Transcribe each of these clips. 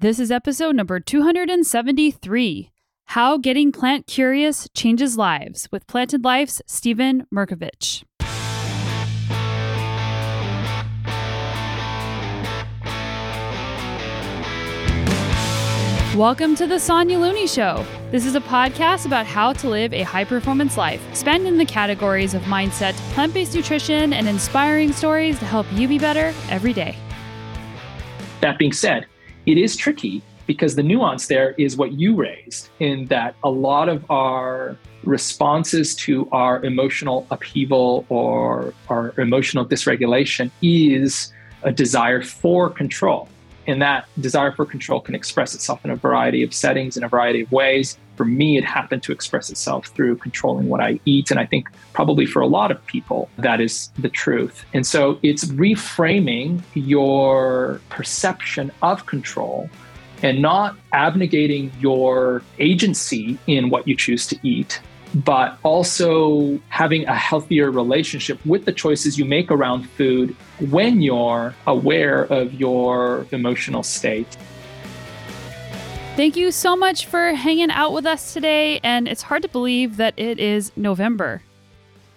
This is episode number 273 How Getting Plant Curious Changes Lives with Planted Life's Stevan Mirkovich. Welcome to the Sonya Looney Show. This is a podcast about how to live a high performance life, spanning the categories of mindset, plant based nutrition, and inspiring stories to help you be better every day. That being said, it is tricky because the nuance there is what you raised in that a lot of our responses to our emotional upheaval or our emotional dysregulation is a desire for control. And that desire for control can express itself in a variety of settings, in a variety of ways. For me, it happened to express itself through controlling what I eat. And I think probably for a lot of people, that is the truth. And so it's reframing your perception of control and not abnegating your agency in what you choose to eat, but also having a healthier relationship with the choices you make around food when you're aware of your emotional state. Thank you so much for hanging out with us today. And it's hard to believe that it is November.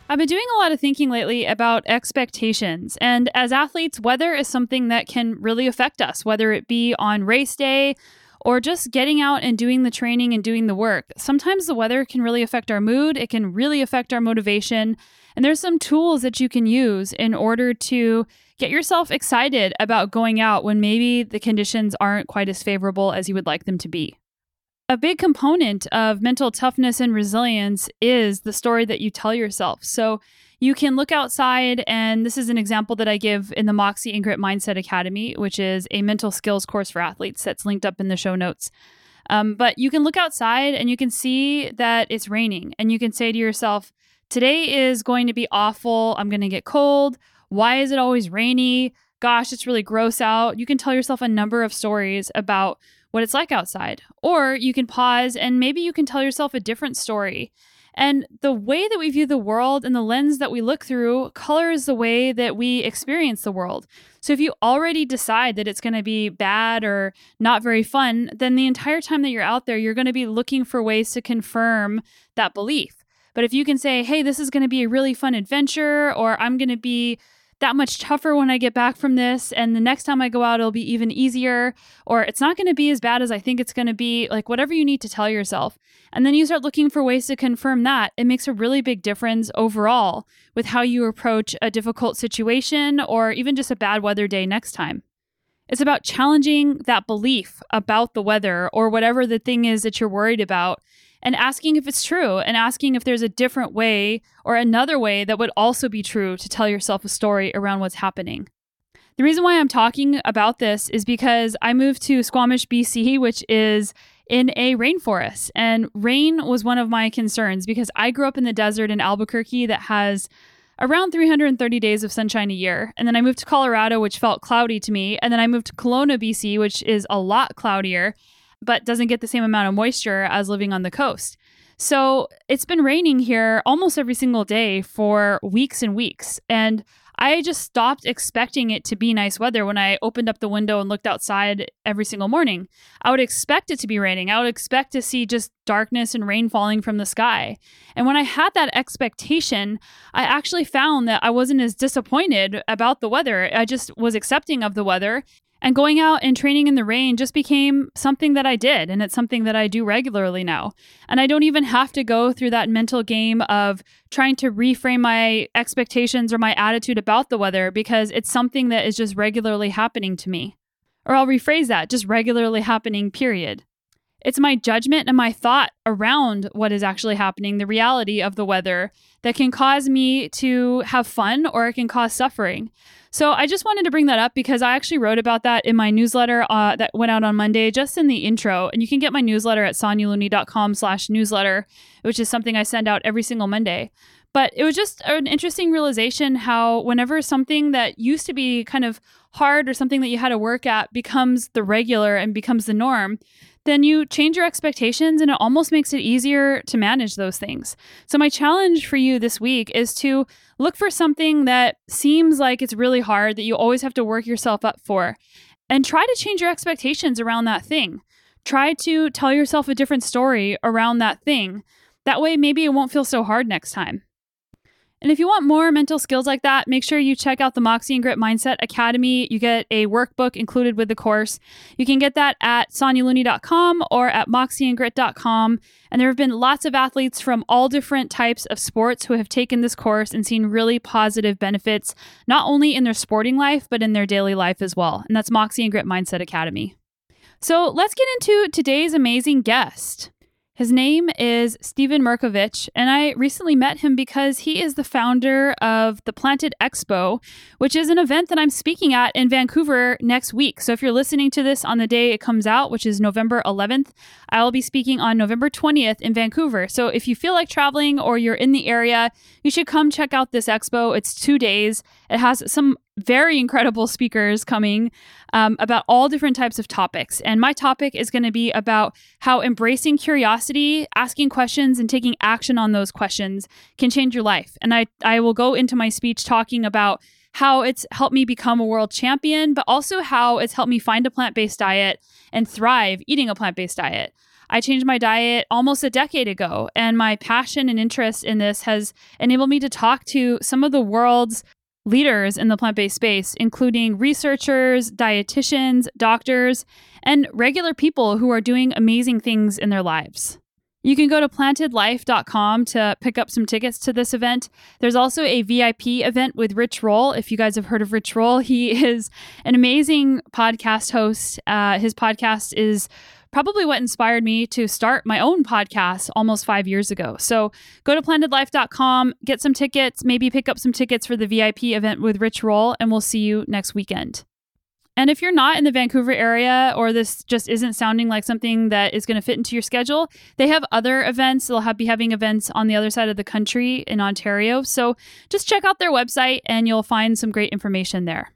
I've been doing a lot of thinking lately about expectations. And as athletes, weather is something that can really affect us, whether it be on race day or just getting out and doing the training and doing the work. Sometimes the weather can really affect our mood, it can really affect our motivation. And there's some tools that you can use in order to get yourself excited about going out when maybe the conditions aren't quite as favorable as you would like them to be. A big component of mental toughness and resilience is the story that you tell yourself. So you can look outside, and this is an example that I give in the Moxie and Grit Mindset Academy, which is a mental skills course for athletes that's linked up in the show notes. Um, but you can look outside and you can see that it's raining, and you can say to yourself, Today is going to be awful. I'm going to get cold. Why is it always rainy? Gosh, it's really gross out. You can tell yourself a number of stories about what it's like outside. Or you can pause and maybe you can tell yourself a different story and the way that we view the world and the lens that we look through colors the way that we experience the world. So if you already decide that it's going to be bad or not very fun, then the entire time that you're out there, you're going to be looking for ways to confirm that belief. But if you can say, hey, this is going to be a really fun adventure, or I'm going to be that much tougher when I get back from this. And the next time I go out, it'll be even easier, or it's not going to be as bad as I think it's going to be. Like, whatever you need to tell yourself. And then you start looking for ways to confirm that. It makes a really big difference overall with how you approach a difficult situation or even just a bad weather day next time. It's about challenging that belief about the weather or whatever the thing is that you're worried about and asking if it's true and asking if there's a different way or another way that would also be true to tell yourself a story around what's happening. The reason why I'm talking about this is because I moved to Squamish, BC, which is in a rainforest. And rain was one of my concerns because I grew up in the desert in Albuquerque that has around 330 days of sunshine a year. And then I moved to Colorado, which felt cloudy to me. And then I moved to Kelowna, BC, which is a lot cloudier but doesn't get the same amount of moisture as living on the coast. So it's been raining here almost every single day for weeks and weeks. And I just stopped expecting it to be nice weather when I opened up the window and looked outside every single morning. I would expect it to be raining. I would expect to see just darkness and rain falling from the sky. And when I had that expectation, I actually found that I wasn't as disappointed about the weather. I just was accepting of the weather and going out and training in the rain just became something that I did. And it's something that I do regularly now. And I don't even have to go through that mental game of trying to reframe my expectations or my attitude about the weather because it's something that is just regularly happening to me. Or I'll rephrase that just regularly happening, period. It's my judgment and my thought around what is actually happening, the reality of the weather, that can cause me to have fun or it can cause suffering. So I just wanted to bring that up because I actually wrote about that in my newsletter uh, that went out on Monday, just in the intro. And you can get my newsletter at sonyalooney.com slash newsletter, which is something I send out every single Monday. But it was just an interesting realization how whenever something that used to be kind of hard or something that you had to work at becomes the regular and becomes the norm, then you change your expectations and it almost makes it easier to manage those things. So, my challenge for you this week is to look for something that seems like it's really hard, that you always have to work yourself up for. and try to change your expectations around that thing. Try to tell yourself a different story around that thing. That way, maybe it won't feel so hard next time. And if you want more mental skills like that, make sure you check out the Moxie and Grit Mindset Academy. You get a workbook included with the course. You can get that at sonyalooney.com or at moxieandgrit.com. And there have been lots of athletes from all different types of sports who have taken this course and seen really positive benefits, not only in their sporting life, but in their daily life as well. And that's Moxie and Grit Mindset Academy. So let's get into today's amazing guest. His name is Stevan Mirkovich, and I recently met him because he is the founder of the Planted Expo, which is an event that I'm speaking at in Vancouver next week. So if you're listening to this on the day it comes out, which is November 11th, I will be speaking on November 20th in Vancouver. So if you feel like traveling or you're in the area, you should come check out this expo. It's two days. It has some very incredible speakers coming um, about all different types of topics. And my topic is going to be about how embracing curiosity, asking questions, and taking action on those questions can change your life. And I, I will go into my speech talking about how it's helped me become a world champion, but also how it's helped me find a plant based diet and thrive eating a plant based diet. I changed my diet almost a decade ago, and my passion and interest in this has enabled me to talk to some of the world's leaders in the plant based space, including researchers, dietitians, doctors, and regular people who are doing amazing things in their lives. You can go to plantedlife.com to pick up some tickets to this event. There's also a VIP event with Rich Roll. If you guys have heard of Rich Roll, he is an amazing podcast host. Uh, his podcast is probably what inspired me to start my own podcast almost five years ago. So go to plantedlife.com, get some tickets, maybe pick up some tickets for the VIP event with Rich Roll, and we'll see you next weekend. And if you're not in the Vancouver area or this just isn't sounding like something that is going to fit into your schedule, they have other events. They'll have, be having events on the other side of the country in Ontario. So just check out their website and you'll find some great information there.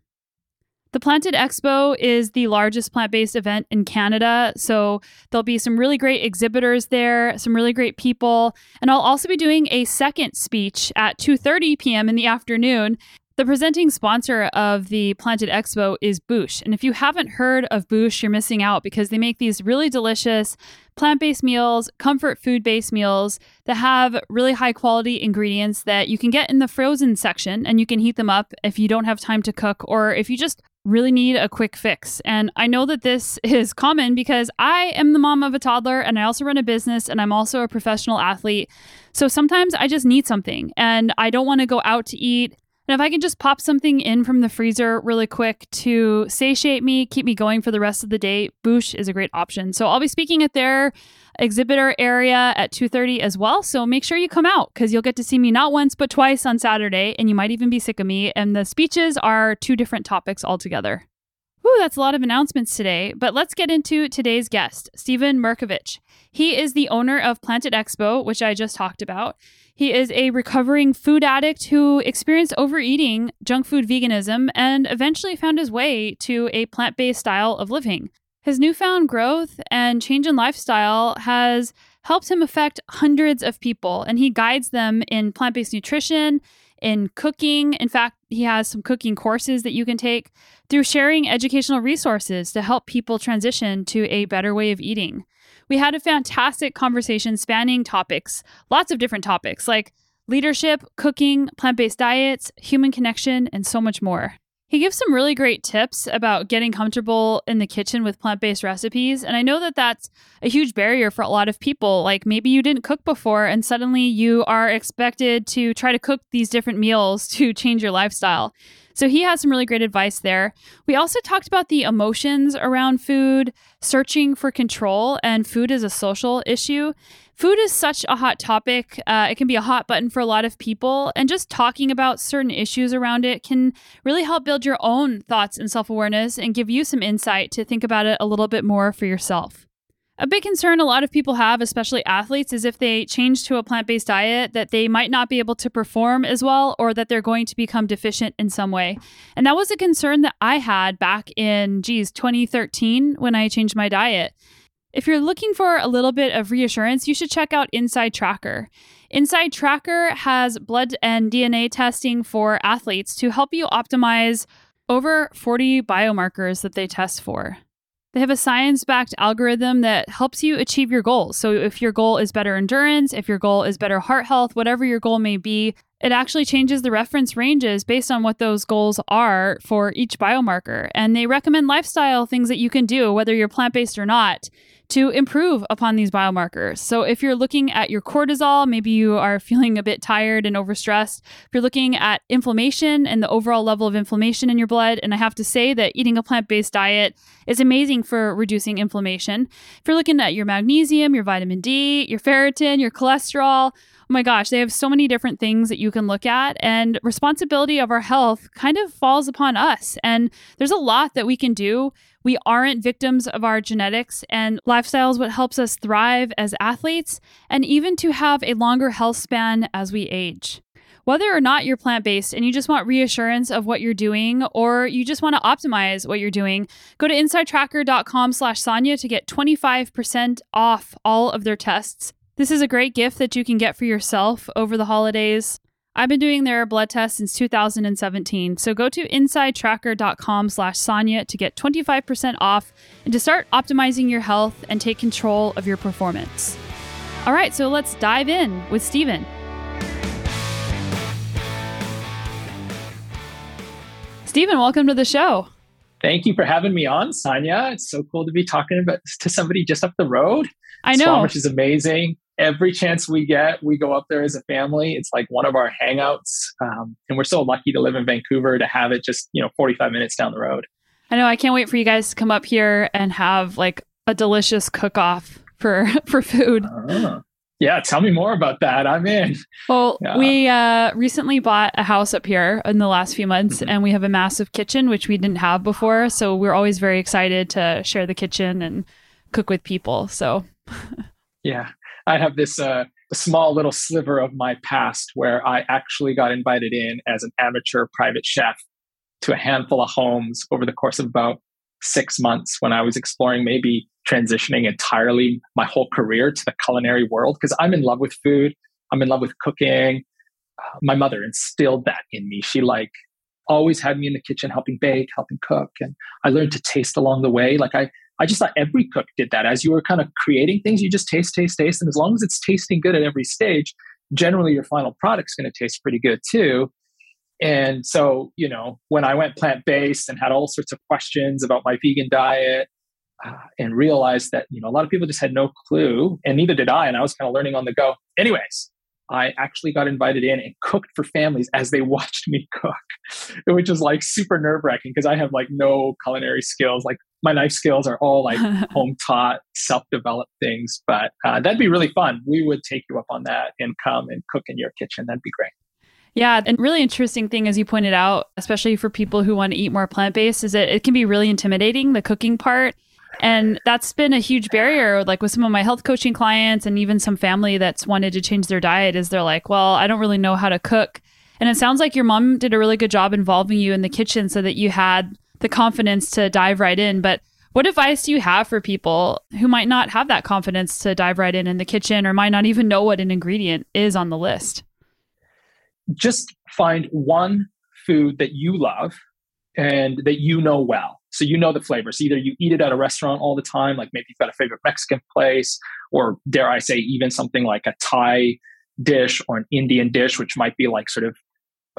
The Planted Expo is the largest plant-based event in Canada, so there'll be some really great exhibitors there, some really great people, and I'll also be doing a second speech at 2:30 p.m. in the afternoon. The presenting sponsor of the Planted Expo is Boosh. And if you haven't heard of Boosh, you're missing out because they make these really delicious plant based meals, comfort food based meals that have really high quality ingredients that you can get in the frozen section and you can heat them up if you don't have time to cook or if you just really need a quick fix. And I know that this is common because I am the mom of a toddler and I also run a business and I'm also a professional athlete. So sometimes I just need something and I don't want to go out to eat. And if I can just pop something in from the freezer really quick to satiate me, keep me going for the rest of the day, Boosh is a great option. So I'll be speaking at their exhibitor area at 2:30 as well. So make sure you come out cuz you'll get to see me not once but twice on Saturday and you might even be sick of me and the speeches are two different topics altogether. Whew, that's a lot of announcements today, but let's get into today's guest, Stevan Mirkovich. He is the owner of Planted Expo, which I just talked about. He is a recovering food addict who experienced overeating, junk food veganism, and eventually found his way to a plant based style of living. His newfound growth and change in lifestyle has helped him affect hundreds of people, and he guides them in plant based nutrition, in cooking. In fact, he has some cooking courses that you can take through sharing educational resources to help people transition to a better way of eating. We had a fantastic conversation spanning topics, lots of different topics like leadership, cooking, plant based diets, human connection, and so much more. He gives some really great tips about getting comfortable in the kitchen with plant based recipes. And I know that that's a huge barrier for a lot of people. Like maybe you didn't cook before and suddenly you are expected to try to cook these different meals to change your lifestyle. So he has some really great advice there. We also talked about the emotions around food, searching for control, and food as a social issue. Food is such a hot topic. Uh, it can be a hot button for a lot of people, and just talking about certain issues around it can really help build your own thoughts and self awareness and give you some insight to think about it a little bit more for yourself. A big concern a lot of people have, especially athletes, is if they change to a plant based diet, that they might not be able to perform as well or that they're going to become deficient in some way. And that was a concern that I had back in, geez, 2013 when I changed my diet. If you're looking for a little bit of reassurance, you should check out Inside Tracker. Inside Tracker has blood and DNA testing for athletes to help you optimize over 40 biomarkers that they test for. They have a science backed algorithm that helps you achieve your goals. So, if your goal is better endurance, if your goal is better heart health, whatever your goal may be, it actually changes the reference ranges based on what those goals are for each biomarker. And they recommend lifestyle things that you can do, whether you're plant based or not, to improve upon these biomarkers. So, if you're looking at your cortisol, maybe you are feeling a bit tired and overstressed. If you're looking at inflammation and the overall level of inflammation in your blood, and I have to say that eating a plant based diet is amazing for reducing inflammation. If you're looking at your magnesium, your vitamin D, your ferritin, your cholesterol, my gosh, they have so many different things that you can look at. And responsibility of our health kind of falls upon us. And there's a lot that we can do. We aren't victims of our genetics, and lifestyle is what helps us thrive as athletes and even to have a longer health span as we age. Whether or not you're plant based and you just want reassurance of what you're doing, or you just want to optimize what you're doing, go to insidetracker.com slash Sonya to get 25% off all of their tests. This is a great gift that you can get for yourself over the holidays. I've been doing their blood test since 2017, so go to insidetracker.com slash Sonya to get 25% off and to start optimizing your health and take control of your performance. All right, so let's dive in with Stevan. Stevan, welcome to the show. Thank you for having me on, Sonya. It's so cool to be talking about to somebody just up the road. I know. Which is amazing every chance we get, we go up there as a family. It's like one of our hangouts. Um, and we're so lucky to live in Vancouver to have it just, you know, 45 minutes down the road. I know. I can't wait for you guys to come up here and have like a delicious cook off for, for food. Uh, yeah. Tell me more about that. I'm in. Well, yeah. we uh, recently bought a house up here in the last few months mm-hmm. and we have a massive kitchen, which we didn't have before. So we're always very excited to share the kitchen and cook with people. So, yeah. I have this uh, small little sliver of my past where I actually got invited in as an amateur private chef to a handful of homes over the course of about six months when I was exploring maybe transitioning entirely my whole career to the culinary world because I'm in love with food. I'm in love with cooking. Uh, my mother instilled that in me. She like always had me in the kitchen helping bake, helping cook, and I learned to taste along the way. Like I I just thought every cook did that. As you were kind of creating things, you just taste, taste, taste. And as long as it's tasting good at every stage, generally your final product's going to taste pretty good too. And so, you know, when I went plant based and had all sorts of questions about my vegan diet uh, and realized that, you know, a lot of people just had no clue, and neither did I. And I was kind of learning on the go. Anyways, I actually got invited in and cooked for families as they watched me cook, which is like super nerve wracking because I have like no culinary skills. Like my knife skills are all like home taught, self developed things. But uh, that'd be really fun. We would take you up on that and come and cook in your kitchen. That'd be great. Yeah, and really interesting thing, as you pointed out, especially for people who want to eat more plant based, is that it can be really intimidating the cooking part. And that's been a huge barrier, like with some of my health coaching clients and even some family that's wanted to change their diet, is they're like, well, I don't really know how to cook. And it sounds like your mom did a really good job involving you in the kitchen so that you had the confidence to dive right in. But what advice do you have for people who might not have that confidence to dive right in in the kitchen or might not even know what an ingredient is on the list? Just find one food that you love and that you know well. So you know the flavors. Either you eat it at a restaurant all the time, like maybe you've got a favorite Mexican place, or dare I say, even something like a Thai dish or an Indian dish, which might be like sort of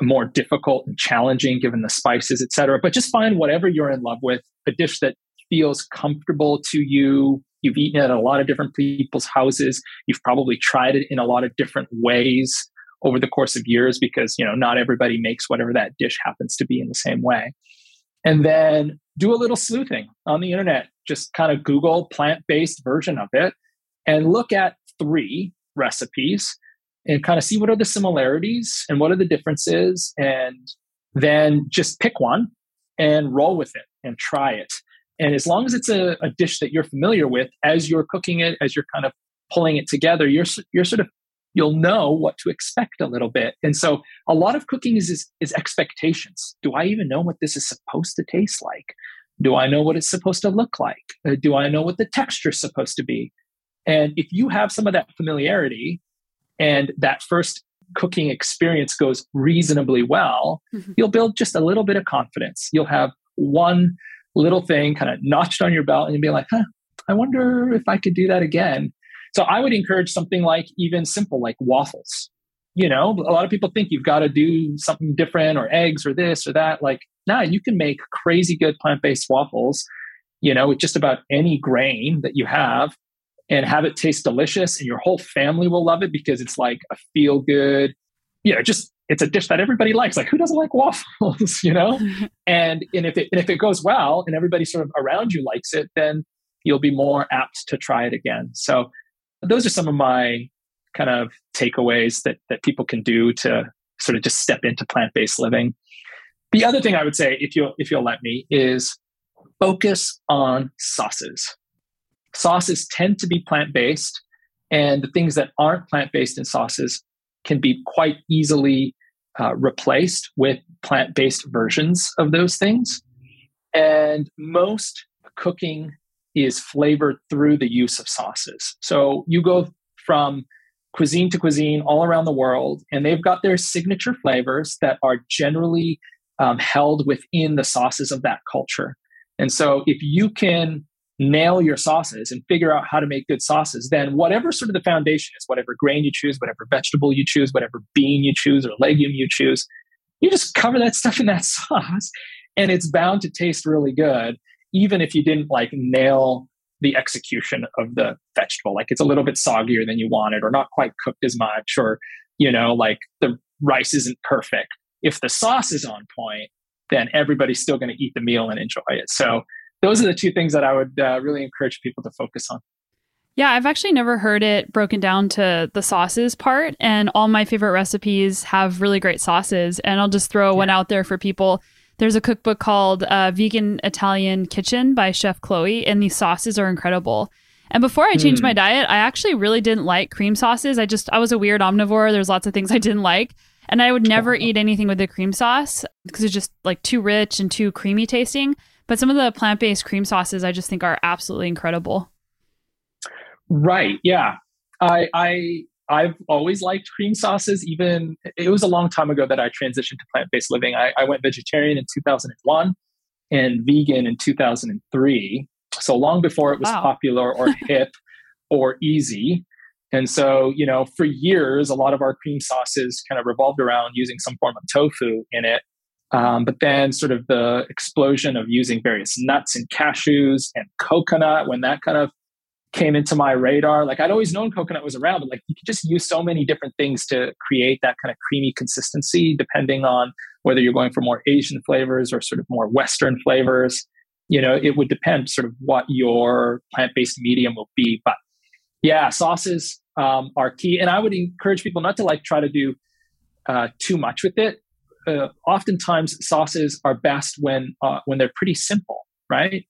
more difficult and challenging given the spices, etc. But just find whatever you're in love with, a dish that feels comfortable to you. You've eaten it at a lot of different people's houses. You've probably tried it in a lot of different ways over the course of years because, you know, not everybody makes whatever that dish happens to be in the same way. And then do a little sleuthing on the internet. Just kind of Google plant-based version of it and look at three recipes and kind of see what are the similarities and what are the differences and then just pick one and roll with it and try it and as long as it's a, a dish that you're familiar with as you're cooking it as you're kind of pulling it together you're you're sort of you'll know what to expect a little bit and so a lot of cooking is, is is expectations do i even know what this is supposed to taste like do i know what it's supposed to look like uh, do i know what the texture is supposed to be and if you have some of that familiarity and that first cooking experience goes reasonably well, mm-hmm. you'll build just a little bit of confidence. You'll have one little thing kind of notched on your belt and you'll be like, huh, I wonder if I could do that again. So I would encourage something like even simple, like waffles. You know, a lot of people think you've got to do something different or eggs or this or that. Like, nah, you can make crazy good plant based waffles, you know, with just about any grain that you have and have it taste delicious. And your whole family will love it because it's like a feel good, you know, just it's a dish that everybody likes. Like, who doesn't like waffles, you know? and, and if it and if it goes well and everybody sort of around you likes it, then you'll be more apt to try it again. So those are some of my kind of takeaways that that people can do to sort of just step into plant-based living. The other thing I would say, if you'll if you'll let me, is focus on sauces. Sauces tend to be plant-based, and the things that aren't plant-based in sauces can be quite easily uh, replaced with plant-based versions of those things. And most cooking is flavored through the use of sauces. So you go from cuisine to cuisine all around the world, and they've got their signature flavors that are generally um, held within the sauces of that culture. And so if you can nail your sauces and figure out how to make good sauces, then whatever sort of the foundation is, whatever grain you choose, whatever vegetable you choose, whatever bean you choose or legume you choose, you just cover that stuff in that sauce and it's bound to taste really good even if you didn't like nail the execution of the vegetable like it's a little bit soggier than you wanted or not quite cooked as much or you know like the rice isn't perfect if the sauce is on point then everybody's still going to eat the meal and enjoy it so those are the two things that i would uh, really encourage people to focus on yeah, I've actually never heard it broken down to the sauces part. And all my favorite recipes have really great sauces. And I'll just throw yeah. one out there for people. There's a cookbook called uh, Vegan Italian Kitchen by Chef Chloe, and these sauces are incredible. And before I changed mm. my hmm. diet, I actually really didn't like cream sauces. I just, I was a weird omnivore. There's lots of things I didn't like. And I would never eat anything with a cream sauce because it's just like too rich and too creamy tasting. But some of the plant based cream sauces I just think are absolutely incredible. Right. Yeah. I, I I've always liked cream sauces. Even it was a long time ago that I transitioned to plant based living. I, I, went vegetarian in 2001 and vegan in 2003. So long before it was wow. popular or hip or easy. And so, you know, for years, a lot of our cream sauces kind of revolved around using some form of tofu in it. Um, but then, sort of the explosion of using various nuts and cashews and coconut, when that kind of came into my radar. Like I'd always known coconut was around, but like you could just use so many different things to create that kind of creamy consistency, depending on whether you're going for more Asian flavors or sort of more Western flavors. You know, it would depend sort of what your plant based medium will be. But yeah, sauces um, are key. And I would encourage people not to like try to do uh, too much with it. Uh, oftentimes, sauces are best when uh, when they're pretty simple, right?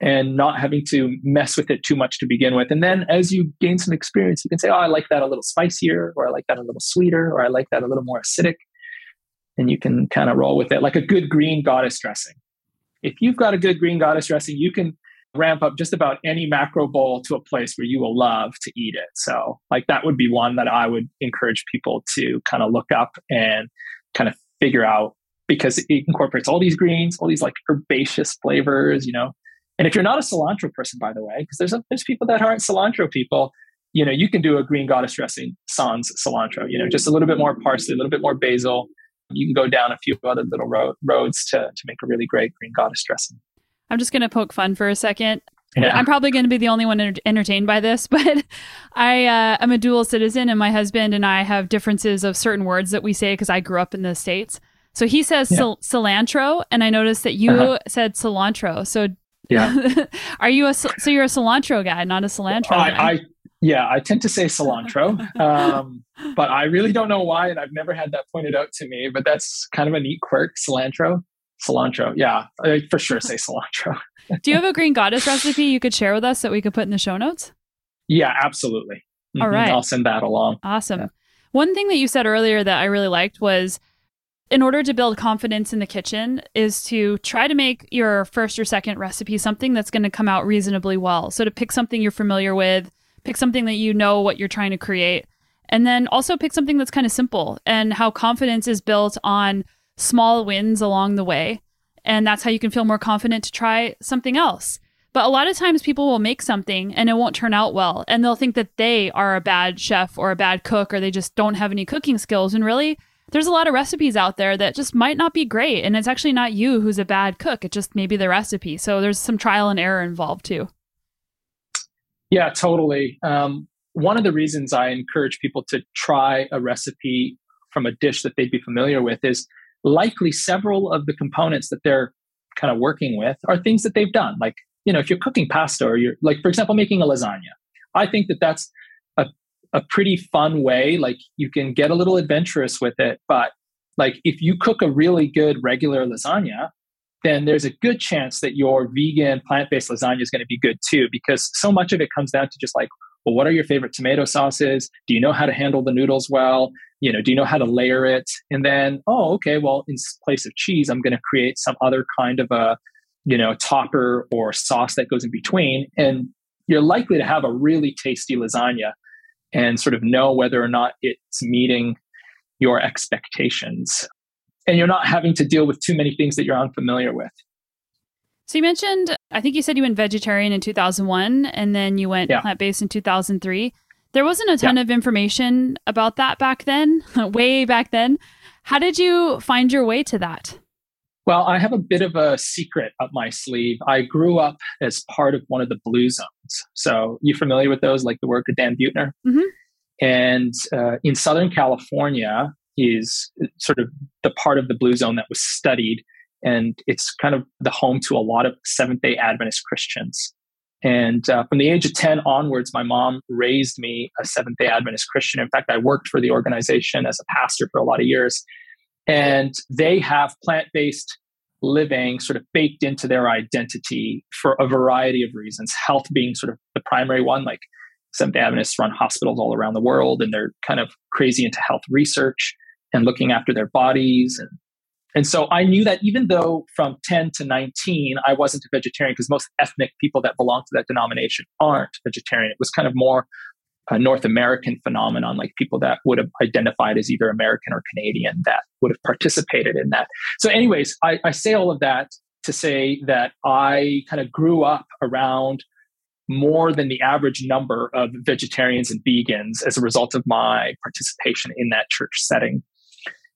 And not having to mess with it too much to begin with. And then as you gain some experience, you can say, oh, I like that a little spicier, or I like that a little sweeter, or I like that a little more acidic. And you can kind of roll with it like a good green goddess dressing. If you've got a good green goddess dressing, you can ramp up just about any macro bowl to a place where you will love to eat it. So, like, that would be one that I would encourage people to kind of look up and kind of figure out because it incorporates all these greens, all these like herbaceous flavors, you know, and if you're not a cilantro person, by the way, because there's a, there's people that aren't cilantro people, you know, you can do a green goddess dressing sans cilantro. You know, just a little bit more parsley, a little bit more basil. You can go down a few other little ro- roads to to make a really great green goddess dressing. I'm just going to poke fun for a second. Yeah. I'm probably going to be the only one enter- entertained by this, but I uh, am a dual citizen, and my husband and I have differences of certain words that we say because I grew up in the states. So he says yeah. cilantro, and I noticed that you uh-huh. said cilantro. So yeah. Are you a so you're a cilantro guy, not a cilantro? I, I yeah, I tend to say cilantro, um, but I really don't know why, and I've never had that pointed out to me. But that's kind of a neat quirk. Cilantro, cilantro. Yeah, I for sure say cilantro. Do you have a green goddess recipe you could share with us that we could put in the show notes? Yeah, absolutely. Mm-hmm. All right, I'll send that along. Awesome. Yeah. One thing that you said earlier that I really liked was in order to build confidence in the kitchen is to try to make your first or second recipe something that's going to come out reasonably well. So to pick something you're familiar with, pick something that you know what you're trying to create And then also pick something that's kind of simple and how confidence is built on small wins along the way. And that's how you can feel more confident to try something else. But a lot of times people will make something and it won't turn out well. And they'll think that they are a bad chef or a bad cook or they just don't have any cooking skills. And really, there's a lot of recipes out there that just might not be great. And it's actually not you who's a bad cook. It just may be the recipe. So there's some trial and error involved too. Yeah, totally. Um, one of the reasons I encourage people to try a recipe from a dish that they'd be familiar with is likely several of the components that they're kind of working with are things that they've done. Like, you know, if you're cooking pasta or you're, like, for example, making a lasagna, I think that that's a, pretty fun way. Like, you can get a little adventurous with it, but like, if you cook a really good regular lasagna, then there's a good chance that your vegan plant based lasagna is going to be good too, because so much of it comes down to just like, well, what are your favorite tomato sauces? Do you know how to handle the noodles well? You know, do you know how to layer it? And then, oh, okay, well, in place of cheese, I'm going to create some other kind of a, you know, topper or sauce that goes in between. And you're likely to have a really tasty lasagna and sort of know whether or not it's meeting your expectations and you're not having to deal with too many things that you're unfamiliar with. So you mentioned, I think you said you went vegetarian in 2001 and then you went yeah. plant based in 2003. There wasn't a ton yeah. of information about that back then, way back then. How did you find your way to that? Well, I have a bit of a secret up my sleeve. I grew up as part of one of the blue zones. So, you familiar with those, like the work of Dan Buettner? Mm-hmm. And uh, in Southern California, is sort of the part of the blue zone that was studied. And it's kind of the home to a lot of Seventh day Adventist Christians. And uh, from the age of 10 onwards, my mom raised me a Seventh day Adventist Christian. In fact, I worked for the organization as a pastor for a lot of years. And they have plant based living sort of baked into their identity for a variety of reasons, health being sort of the primary one. Like Seventh Adventists run hospitals all around the world and they're kind of crazy into health research and looking after their bodies and and so I knew that even though from 10 to 19 I wasn't a vegetarian because most ethnic people that belong to that denomination aren't vegetarian it was kind of more a North American phenomenon like people that would have identified as either American or Canadian that would have participated in that so anyways I, I say all of that to say that I kind of grew up around more than the average number of vegetarians and vegans as a result of my participation in that church setting.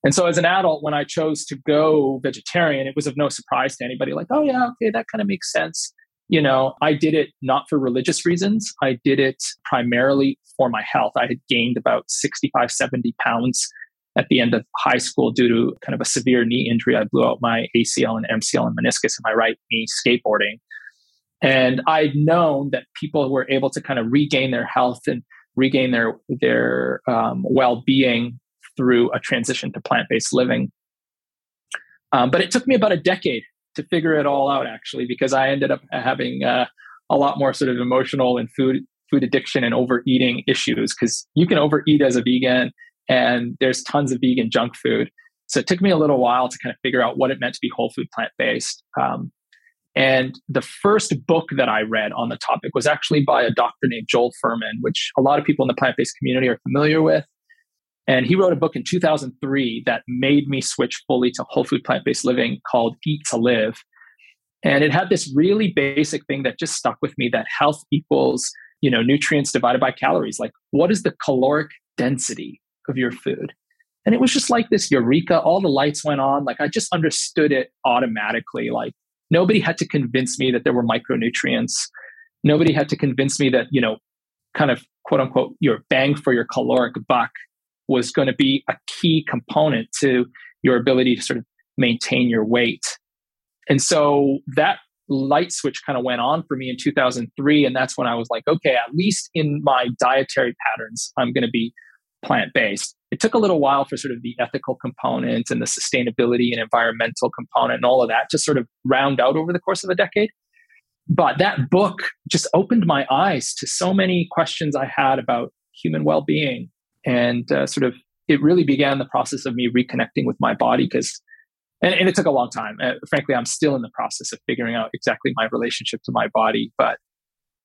And so as an adult, when I chose to go vegetarian, it was of no surprise to anybody like, oh, yeah, okay, that kind of makes sense. You know, I did it not for religious reasons. I did it primarily for my health. I had gained about 65, 70 pounds at the end of high school due to kind of a severe knee injury. I blew out my ACL and MCL and meniscus in my right knee skateboarding. And I'd known that people were able to kind of regain their health and regain their their um, well being through a transition to plant based living. Um, but it took me about a decade to figure it all out, actually, because I ended up having uh, a lot more sort of emotional and food food addiction and overeating issues. Because you can overeat as a vegan, and there's tons of vegan junk food. So it took me a little while to kind of figure out what it meant to be whole food plant based. Um, and the first book that I read on the topic was actually by a doctor named Joel Fuhrman, which a lot of people in the plant based community are familiar with. And he wrote a book in 2003 that made me switch fully to whole food plant based living called Eat to Live. And it had this really basic thing that just stuck with me that health equals, you know, nutrients divided by calories. Like, what is the caloric density of your food? And it was just like this eureka. All the lights went on. Like, I just understood it automatically. Like, nobody had to convince me that there were micronutrients. Nobody had to convince me that, you know, kind of quote unquote, your bang for your caloric buck was going to be a key component to your ability to sort of maintain your weight. And so that light switch kind of went on for me in 2003. And that's when I was like, okay, at least in my dietary patterns, I'm going to be plant based. It took a little while for sort of the ethical component and the sustainability and environmental component and all of that to sort of round out over the course of a decade. But that book just opened my eyes to so many questions I had about human well being and uh, sort of it really began the process of me reconnecting with my body because and, and, it took a long time uh, frankly i'm still in the process of figuring out exactly my relationship to my body but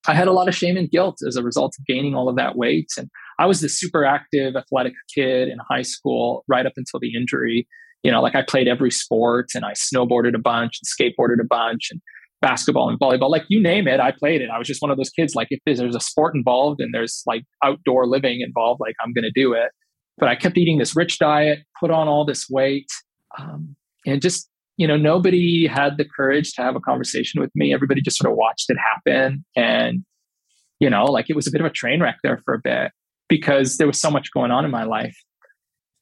i had a lot of shame and guilt as a result of gaining all of that weight and I was the super active, athletic kid in high school right up until the injury. You know, like I played every sport and I snowboarded a bunch and skateboarded a bunch and basketball and volleyball, like you name it, I played it. I was just one of those kids. Like if there's a sport involved and there's like outdoor living involved, like I'm going to do it. But I kept eating this rich diet, put on all this weight, um, and just you know nobody had the courage to have a conversation with me. Everybody just sort of watched it happen, and you know, like it was a bit of a train wreck there for a bit because there was so much going on in my life.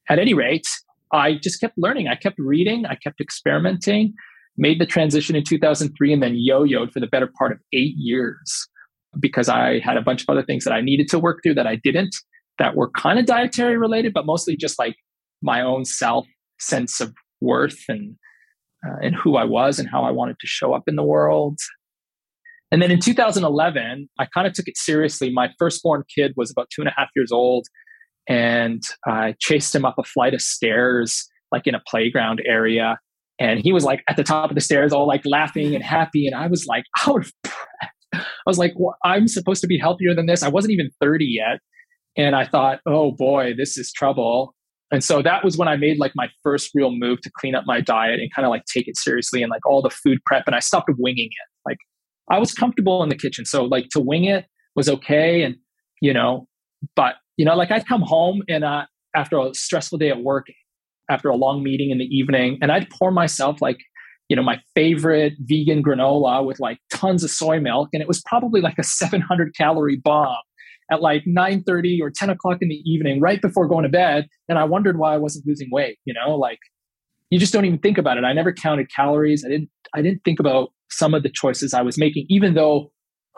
At any rate, I just kept learning. I kept reading. I kept experimenting made the transition in 2003 and then yo-yoed for the better part of eight years because I had a bunch of other things that I needed to work through that I didn't that were kind of dietary related, but mostly just like my own self sense of worth and uh, and who I was and how I wanted to show up in the world. And then in 2011, I kind of took it seriously. My firstborn kid was about two and a half years old, and I chased him up a flight of stairs, like in a playground area. And he was like at the top of the stairs, all like laughing and happy. And I was like out of breath. I was like, well, I'm supposed to be healthier than this. I wasn't even 30 yet. And I thought, oh boy, this is trouble. And so that was when I made like my first real move to clean up my diet and kind of like take it seriously and like all the food prep. And I stopped winging it. Like I was comfortable in the kitchen. So like to wing it was okay. And, you know, but, you know, like I'd come home and uh, after a stressful day at work after a long meeting in the evening and I'd pour myself like, you know, my favorite vegan granola with like tons of soy milk. And it was probably like a 700 calorie bomb at like 9.30 or 10 o'clock in the evening, right before going to bed. And I wondered why I wasn't losing weight, you know, like you just don't even think about it. I never counted calories. I didn't, I didn't think about some of the choices I was making, even though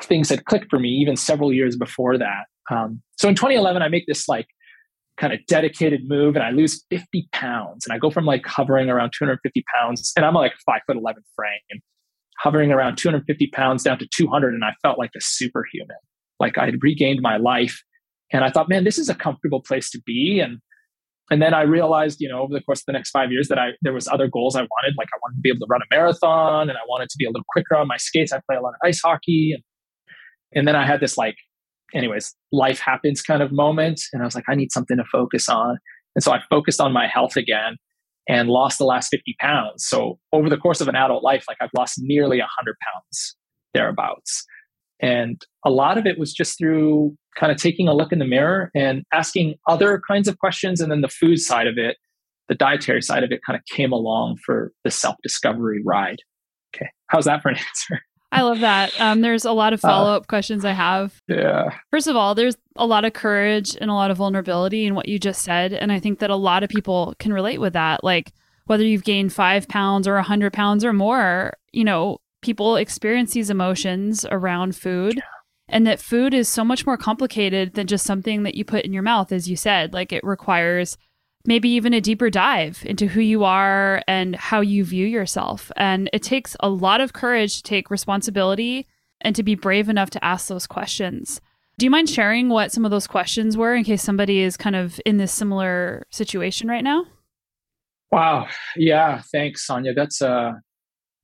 things had clicked for me even several years before that. Um, so in 2011, I make this like kind of dedicated move and I lose 50 pounds and I go from like hovering around 250 pounds and I'm like five foot 11 frame, hovering around 250 pounds down to 200 and I felt like a superhuman. Like I had regained my life and I thought, man, this is a comfortable place to be. And and then I realized, you know, over the course of the next five years that I there was other goals I wanted. Like I wanted to be able to run a marathon and I wanted to be a little quicker on my skates. I play a lot of ice hockey. And, and then I had this like anyways, life happens kind of moment. And I was like, I need something to focus on. And so I focused on my health again and lost the last 50 pounds. So over the course of an adult life, like I've lost nearly 100 pounds thereabouts. And a lot of it was just through kind of taking a look in the mirror and asking other kinds of questions. And then the food side of it, the dietary side of it kind of came along for the self discovery ride. Okay. How's that for an answer? I love that. Um, there's a lot of follow up uh, questions I have. Yeah. First of all, there's a lot of courage and a lot of vulnerability in what you just said. And I think that a lot of people can relate with that. Like, whether you've gained five pounds or a 100 pounds or more, you know, people experience these emotions around food. And that food is so much more complicated than just something that you put in your mouth, as you said. Like, it requires maybe even a deeper dive into who you are and how you view yourself. And it takes a lot of courage to take responsibility and to be brave enough to ask those questions. Do you mind sharing what some of those questions were in case somebody is kind of in this similar situation right now? Wow. Yeah, thanks Sonya. That's a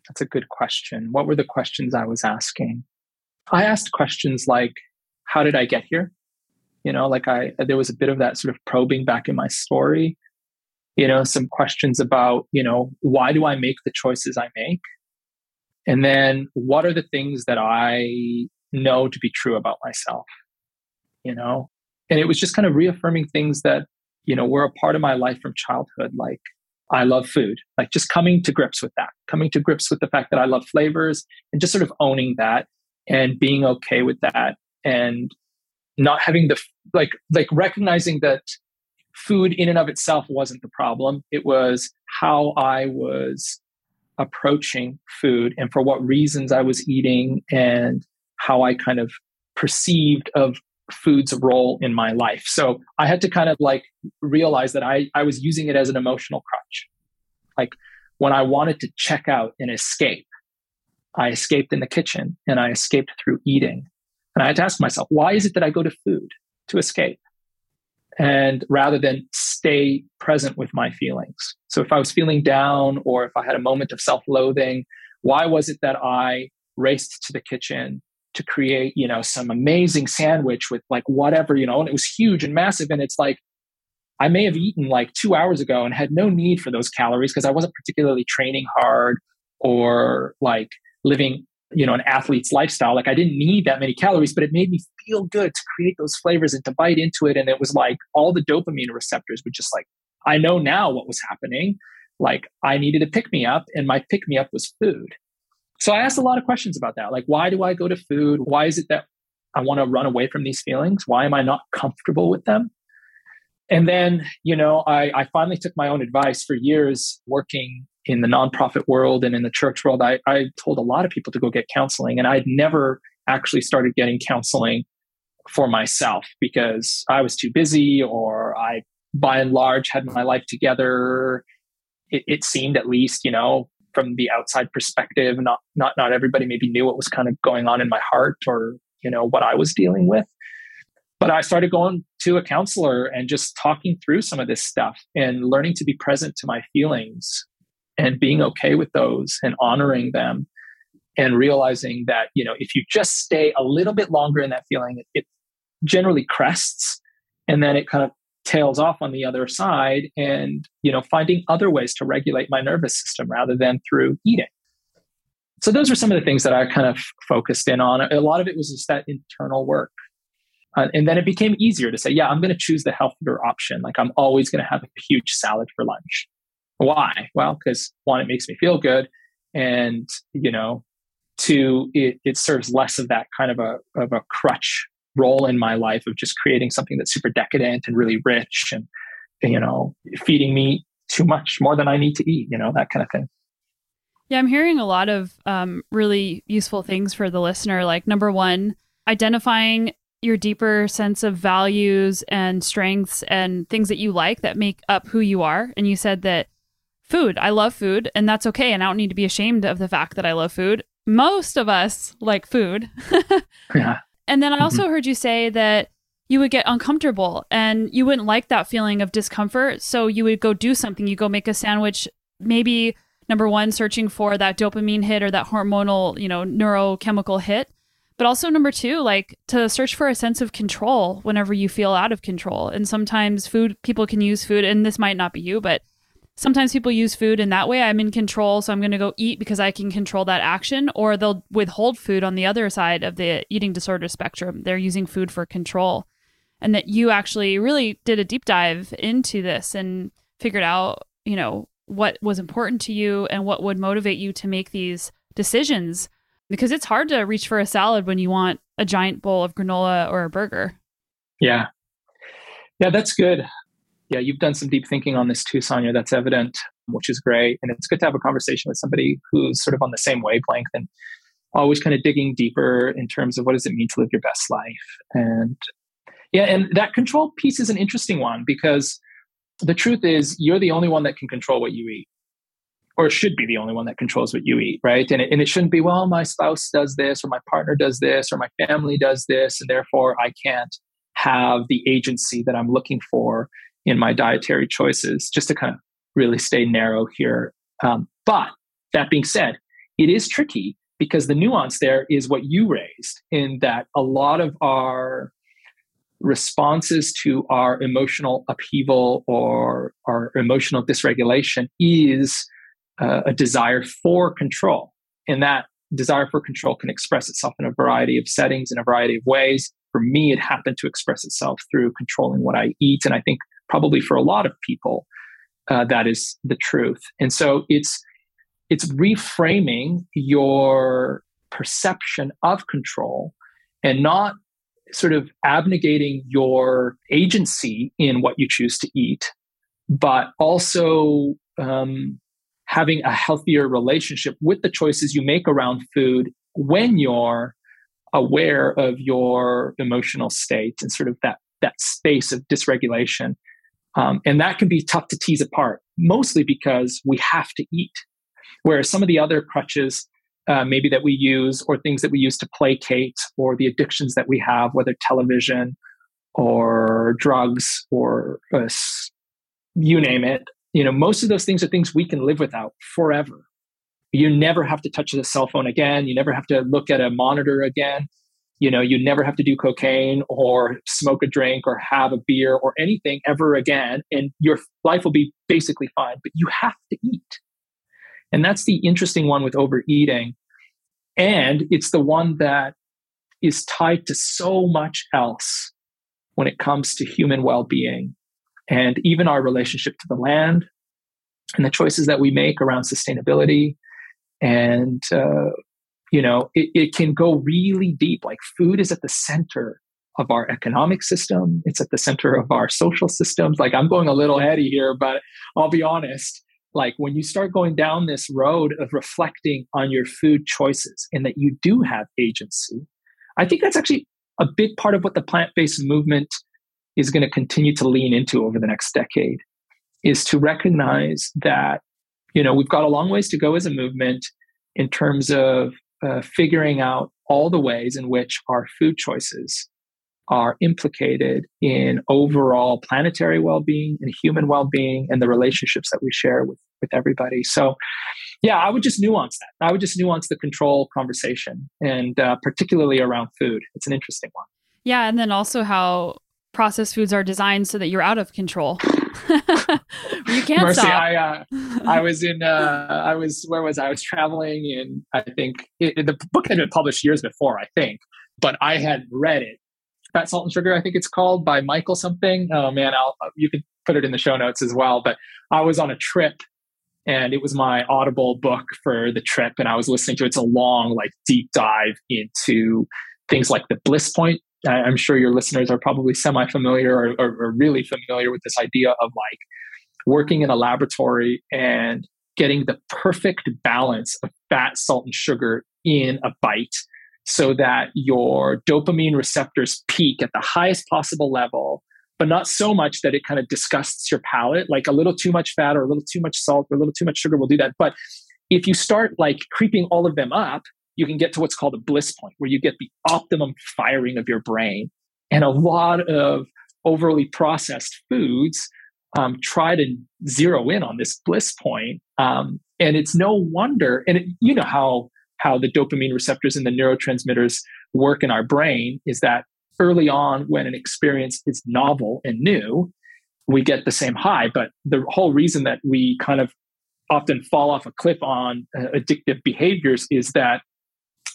that's a good question. What were the questions I was asking? I asked questions like how did I get here? You know like i there was a bit of that sort of probing back in my story you know some questions about you know why do i make the choices i make? And then what are the things that i know to be true about myself you know? And it was just kind of reaffirming things that you know were a part of my life from childhood like i love food like just coming to grips with that coming to grips with the fact that i love flavors and just sort of owning that and being okay with that and not having the like like recognizing that food in and of itself wasn't the problem. It was how i was approaching food and for what reasons i was eating and how i kind of perceived of food's role in my life. So i had to kind of like realize that i i was using it as an emotional crutch. Like when i wanted to check out and escape i escaped in the kitchen and i escaped through eating and I had to ask myself, why is it that I go to food to escape? And rather than stay present with my feelings. So if I was feeling down or if I had a moment of self loathing, why was it that I raced to the kitchen to create, you know, some amazing sandwich with like whatever, you know, and it was huge and massive. And it's like, I may have eaten like two hours ago and had no need for those calories because I wasn't particularly training hard or like living, you know, an athlete's lifestyle. Like I didn't need that many calories, but it made me feel good to create those flavors and to bite into it. And it was like all the dopamine receptors were just like, I know now what was happening. Like I needed a pick me up, and my pick me up was food. So I asked a lot of questions about that. Like, why do I go to food? Why is it that I want to run away from these feelings? Why am I not comfortable with them? And then, you know, I, I finally took my own advice for years working in the nonprofit world and in the church world. I, I told a lot of people to go get counseling, and I'd never actually started getting counseling for myself because I was too busy or I, by and large, had my life together. It, it seemed, at least, you know, from the outside perspective not not not everybody maybe knew what was kind of going on in my heart or you know what i was dealing with but i started going to a counselor and just talking through some of this stuff and learning to be present to my feelings and being okay with those and honoring them and realizing that you know if you just stay a little bit longer in that feeling it generally crests and then it kind of tails off on the other side and you know finding other ways to regulate my nervous system rather than through eating. So those are some of the things that i kind of focused in on. A lot of it was just that internal work. Uh, and then it became easier to say yeah i'm going to choose the healthier option. Like i'm always going to have a huge salad for lunch why? Well because one it makes me feel good and you know two it, it serves less of that kind of a, of a crutch role in my life of just creating something that's super decadent and really rich and you know feeding me too much more than i need to eat you know that kind of thing. Yeah i'm hearing a lot of um, really useful things for the listener like number one identifying your deeper sense of values and strengths and things that you like that make up who you are and you said that food i love food and that's okay and i don't need to be ashamed of the fact that i love food most of us like food yeah and then I also mm-hmm. heard you say that you would get uncomfortable and you wouldn't like that feeling of discomfort. So you would go do something. You go make a sandwich, maybe number one, searching for that dopamine hit or that hormonal, you know, neurochemical hit. But also number two, like to search for a sense of control whenever you feel out of control. And sometimes food, people can use food, and this might not be you, but sometimes people use food in that way. I'm in control, so I'm going to go eat because I can control that action. Or they'll withhold food on the other side of the eating disorder spectrum. They're using food for control. And that you actually really did a deep dive into this and figured out, you know, what was important to you and what would motivate you to make these decisions. Because it's hard to reach for a salad when you want a giant bowl of granola or a burger. Yeah. Yeah, that's good yeah, you've done some deep thinking on this too, Sonya. That's evident, which is great. And it's good to have a conversation with somebody who's sort of on the same wavelength and always kind of digging deeper in terms of what does it mean to live your best life. And yeah, and that control piece is an interesting one because the truth is you're the only one that can control what you eat or should be the only one that controls what you eat, right? And it, and it shouldn't be, well, my spouse does this, or my partner does this, or my family does this, and therefore I can't have the agency that I'm looking for in my dietary choices, just to kind of really stay narrow here. Um, but that being said, it is tricky because the nuance there is what you raised in that a lot of our responses to our emotional upheaval or our emotional dysregulation is uh, a desire for control. And that desire for control can express itself in a variety of settings, in a variety of ways. For me, it happened to express itself through controlling what I eat. And I think probably for a lot of people, uh, that is the truth. And so it's it's reframing your perception of control and not sort of abnegating your agency in what you choose to eat, but also um, having a healthier relationship with the choices you make around food when you're aware of your emotional state and sort of that that space of dysregulation um, and that can be tough to tease apart, mostly because we have to eat. Whereas some of the other crutches, uh, maybe that we use, or things that we use to placate, or the addictions that we have, whether television or drugs or uh, you name it, you know, most of those things are things we can live without forever. You never have to touch the cell phone again. You never have to look at a monitor again. You know you never have to do cocaine or smoke a drink or have a beer or anything ever again and your life will be basically fine but you have to eat. And that's the interesting one with overeating. And it's the one that is tied to so much else when it comes to human well-being and even our relationship to the land and the choices that we make around sustainability and uh, you know it, it can go really deep. Like food is at the center of our economic system. It's at the center of our social systems. Like i'm going a little heady here but i'll be honest like when you start going down this road of reflecting on your food choices and that you do have agency i think that's actually a big part of what the plant-based movement is going to continue to lean into over the next decade is to recognize that you know we've got a long ways to go as a movement in terms of uh, figuring out all the ways in which our food choices are implicated in overall planetary well-being and human well-being and the relationships that we share with with everybody. So yeah i would just nuance that. I would just nuance the control conversation and uh, particularly around food. It's an interesting one. Yeah and then also how processed foods are designed so that you're out of control you can't Mercy, stop. I, uh, I was in, uh, I was, where was I? I was traveling and I think it, the book had been published years before, I think, but I had read it. Fat, Salt, and Sugar, I think it's called by Michael something. Oh man, I'll, you could put it in the show notes as well. But I was on a trip and it was my audible book for the trip and i was listening to it. it's a long like deep dive into things like the bliss point i'm sure your listeners are probably semi familiar or, or, or, really familiar with this idea of like working in a laboratory and getting the perfect balance of fat, salt, and sugar in a bite so that your dopamine receptors peak at the highest possible level, but not so much that it kind of disgusts your palate. Like a little too much fat or a little too much salt or a little too much sugar will do that. But if you start like creeping all of them up, you can get to what's called a bliss point where you get the optimum firing of your brain. And a lot of overly processed foods um, try to zero in on this bliss point. Um, and it's no wonder, and it, you know how how the dopamine receptors and the neurotransmitters work in our brain is that early on when an experience is novel and new, we get the same high. But the whole reason that we kind of often fall off a cliff on uh, addictive behaviors is that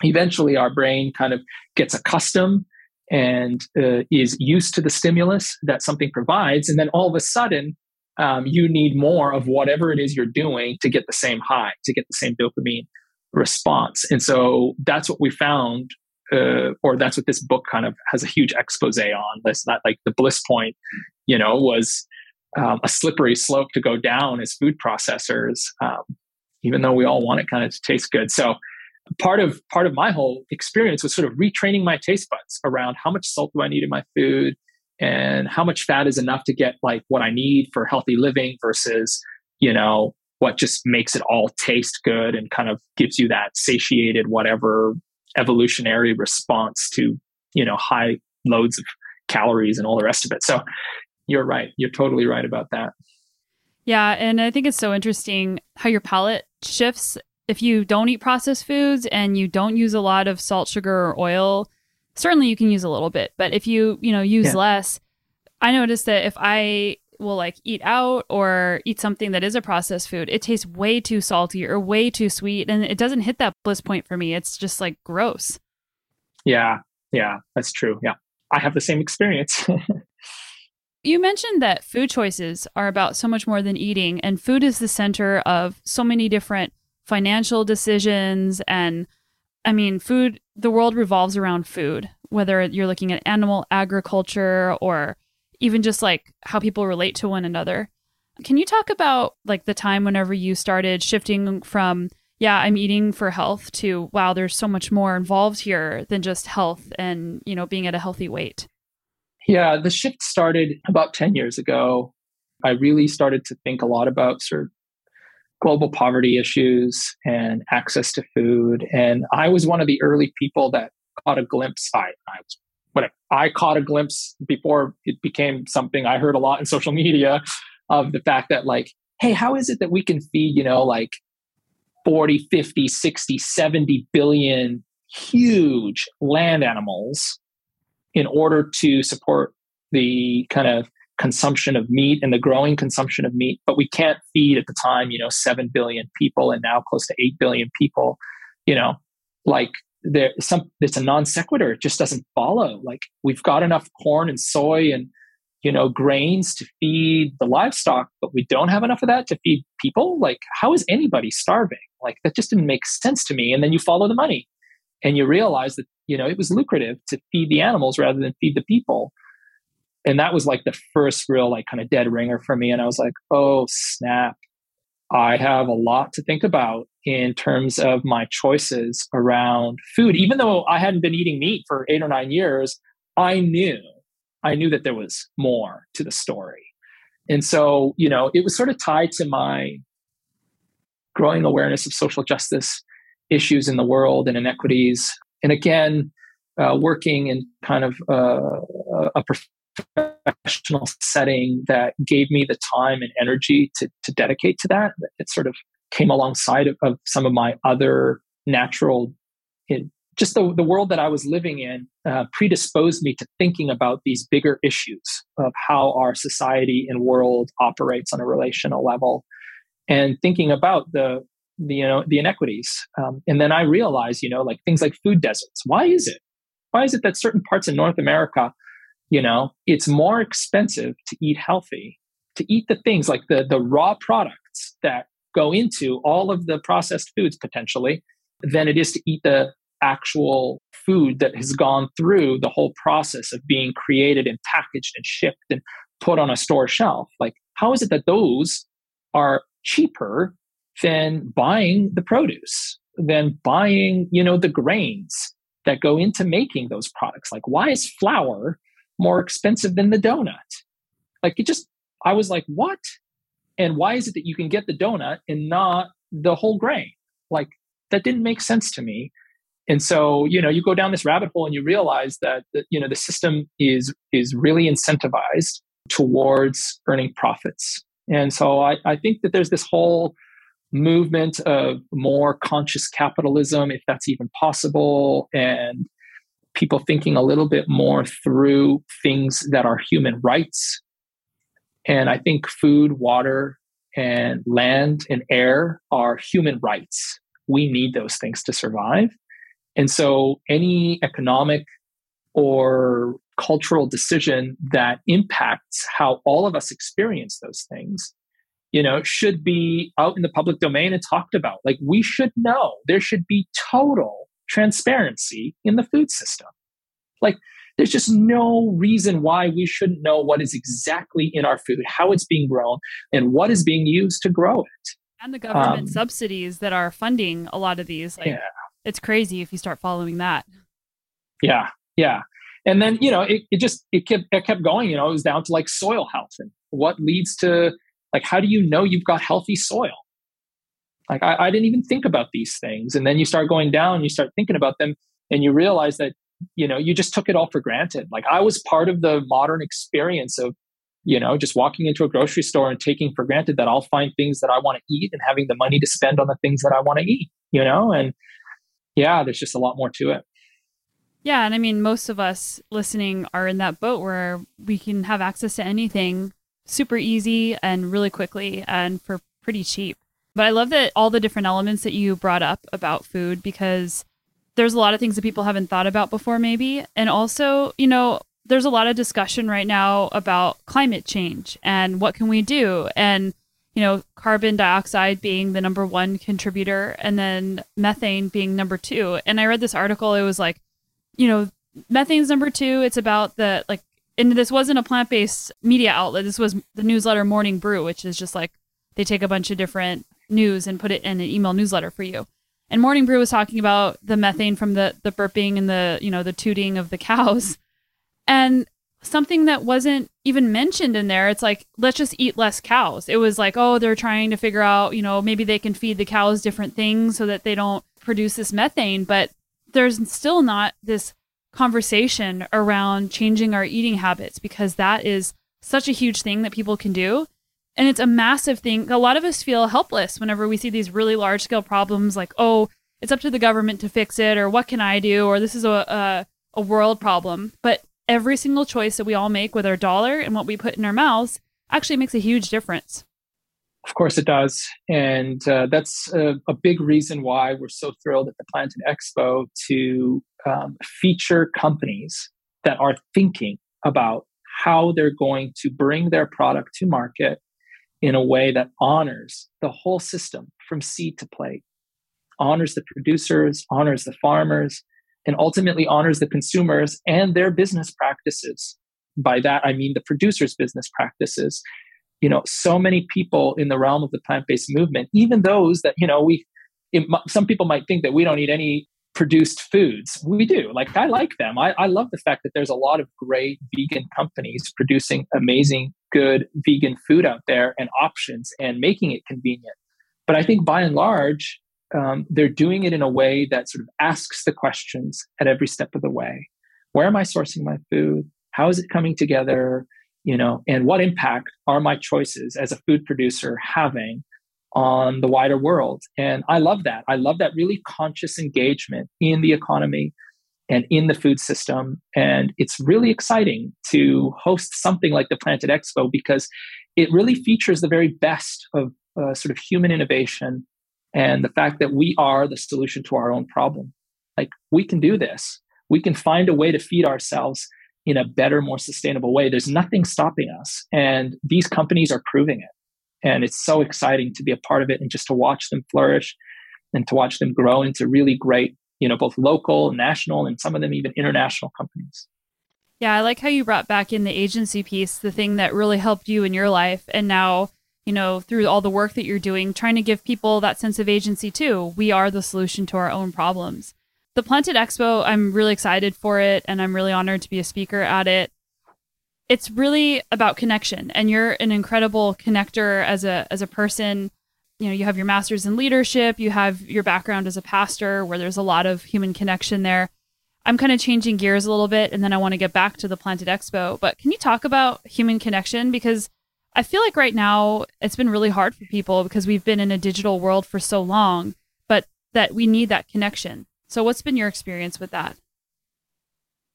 eventually our brain kind of gets accustomed and uh, is used to the stimulus that something provides. And then all of a sudden, um, you need more of whatever it is you're doing to get the same high, to get the same dopamine response. And so that's what we found, uh, or that's what this book kind of has a huge expose on. That's not like the bliss point, you know, was um, a slippery slope to go down as food processors, um, even though we all want it kind of to taste good. So part of part of my whole experience was sort of retraining my taste buds around how much salt do I need in my food and how much fat is enough to get like what I need for healthy living versus, you know, what just makes it all taste good and kind of gives you that satiated whatever evolutionary response to, you know, high loads of calories and all the rest of it. So you're right. You're totally right about that. Yeah, and I think it's so interesting how your palate shifts if you don't eat processed foods and you don't use a lot of salt, sugar, or oil, certainly you can use a little bit. But if you, you know, use yeah. less, I noticed that if I will like eat out or eat something that is a processed food, it tastes way too salty or way too sweet. And it doesn't hit that bliss point for me. It's just like gross. Yeah. Yeah. That's true. Yeah. I have the same experience. you mentioned that food choices are about so much more than eating, and food is the center of so many different financial decisions and I mean, food, the world revolves around food, whether you're looking at animal agriculture or even just like how people relate to one another. Can you talk about like the time whenever you started shifting from, yeah, I'm eating for health to, wow, there's so much more involved here than just health and, you know, being at a healthy weight? Yeah, the shift started about 10 years ago. I really started to think a lot about sort of global poverty issues and access to food. And I was one of the early people that caught a glimpse. I, I was whatever. I caught a glimpse before it became something I heard a lot in social media of the fact that like, hey, how is it that we can feed, you know, like 40, 50, 60, 70 billion huge land animals in order to support the kind of consumption of meat and the growing consumption of meat but we can't feed at the time you know 7 billion people and now close to 8 billion people you know like there some it's a non sequitur it just doesn't follow like we've got enough corn and soy and you know grains to feed the livestock but we don't have enough of that to feed people? Like how is anybody starving? Like that just didn't make sense to me and then you follow the money and you realize that you know it was lucrative to feed the animals rather than feed the people and that was like the first real like kind of dead ringer for me and i was like oh snap. I have a lot to think about in terms of my choices around food. Even though i hadn't been eating meat for eight or nine years i knew i knew that there was more to the story. And so you know it was sort of tied to my growing awareness of social justice issues in the world and inequities. And again uh, working in kind of uh, a professional setting that gave me the time and energy to, to dedicate to that. It sort of came alongside of, of some of my other natural, it, just the, the world that I was living in uh, predisposed me to thinking about these bigger issues of how our society and world operates on a relational level and thinking about the, the you know the inequities um, and then i realized you know like things like food deserts why is it why is it that certain parts of north america you know it's more expensive to eat healthy to eat the things like the the raw products that go into all of the processed foods potentially than it is to eat the actual food that has gone through the whole process of being created and packaged and shipped and put on a store shelf. Like how is it that those are cheaper than buying the produce than buying you know the grains that go into making those products? Like why is flour more expensive than the donut. Like it just, I was like, what? And why is it that you can get the donut and not the whole grain? Like that didn't make sense to me. And so, you know, you go down this rabbit hole and you realize that, you know, the system is is really incentivized towards earning profits. And so I, I think that there's this whole movement of more conscious capitalism, if that's even possible, and people thinking a little bit more through things that are human rights. And I think food, water, and land and air are human rights. We need those things to survive. And so any economic or cultural decision that impacts how all of us experience those things you know should be out in the public domain and talked about like we should know there should be total transparency in the food system. Like, there's just no reason why we shouldn't know what is exactly in our food, how it's being grown, and what is being used to grow it. And the government um, subsidies that are funding a lot of these. Like, yeah. It's crazy if you start following that. Yeah, yeah. And then, you know, it, it just, it kept, it kept going, you know, it was down to like soil health and what leads to, like, how do you know you've got healthy soil? Like I, I, didn't even think about these things. And then you start going down, you start thinking about them, and you realize that, you know, you just took it all for granted. Like I was part of the modern experience of, you know, just walking into a grocery store and taking for granted that I'll find things that I want to eat and having the money to spend on the things that I want to eat, you know? And yeah, there's just a lot more to it. Yeah. And I mean, most of us listening are in that boat where we can have access to anything super easy and really quickly and for pretty cheap. But I love that all the different elements that you brought up about food because there's a lot of things that people haven't thought about before, maybe. And also, you know, there's a lot of discussion right now about climate change and what can we do? And you know carbon dioxide being the number one contributor and then methane being number two. And i read this article it was like you know methane's number two. It's about the like and this wasn't a plant-based media outlet. This was the newsletter morning brew which is just like they take a bunch of different news and put it in an email newsletter for you. And Morning Brew was talking about the methane from the the burping and the you know the tooting of the cows, and something that wasn't even mentioned in there. It's like let's just eat less cows. It was like oh they're trying to figure out you know maybe they can feed the cows different things so that they don't produce this methane, but there's still not this conversation around changing our eating habits because that is such a huge thing that people can do and it's a massive thing. A lot of us feel helpless whenever we see these really large scale problems like, oh, it's up to the government to fix it or what can I do or this is a, a, a world problem. But every single choice that we all make with our dollar and what we put in our mouths actually makes a huge difference. Of course, it does. And uh, that's a, a, big reason why we're so thrilled at the Planted Expo to um, feature companies that are thinking about how they're going to bring their product to market in a way that honors the whole system from seed to plate, honors the producers, honors the farmers, and ultimately honors the consumers and their business practices. By that, I mean the producers' business practices. You know, so many people in the realm of the plant based movement, even those that, you know, we, it, some people might think that we don't eat any produced foods. We do. Like, I like them. I, I love the fact that there's a lot of great vegan companies producing amazing, good vegan food out there and options and making it convenient. But I think by and large, um, they're doing it in a way that sort of asks the questions at every step of the way. Where am I sourcing my food? How is it coming together? You know, and what impact are my choices as a food producer having on the wider world? And I love that. I love that really conscious engagement in the economy and in the food system. And it's really exciting to host something like the Planted Expo because it really features the very best of uh, sort of human innovation and the fact that we are the solution to our own problem. Like we can do this. We can find a way to feed ourselves in a better, more sustainable way. There's nothing stopping us. And these companies are proving it. And it's so exciting to be a part of it and just to watch them flourish and to watch them grow into really great, you know, both local, national, and some of them even international companies. Yeah, I like how you brought back in the agency piece, the thing that really helped you in your life. And now you know, through all the work that you're doing, trying to give people that sense of agency too. We are the solution to our own problems. The Planted Expo, I'm really excited for it and I'm really honored to be a speaker at it. It's really about connection and you're an incredible connector as a as a person. You know, you have your masters in leadership, you have your background as a pastor where there's a lot of human connection there. I'm kind of changing gears a little bit and then I want to get back to the Planted Expo, but can you talk about human connection because I feel like right now it's been really hard for people because we've been in a digital world for so long, but that we need that connection. So, what's been your experience with that?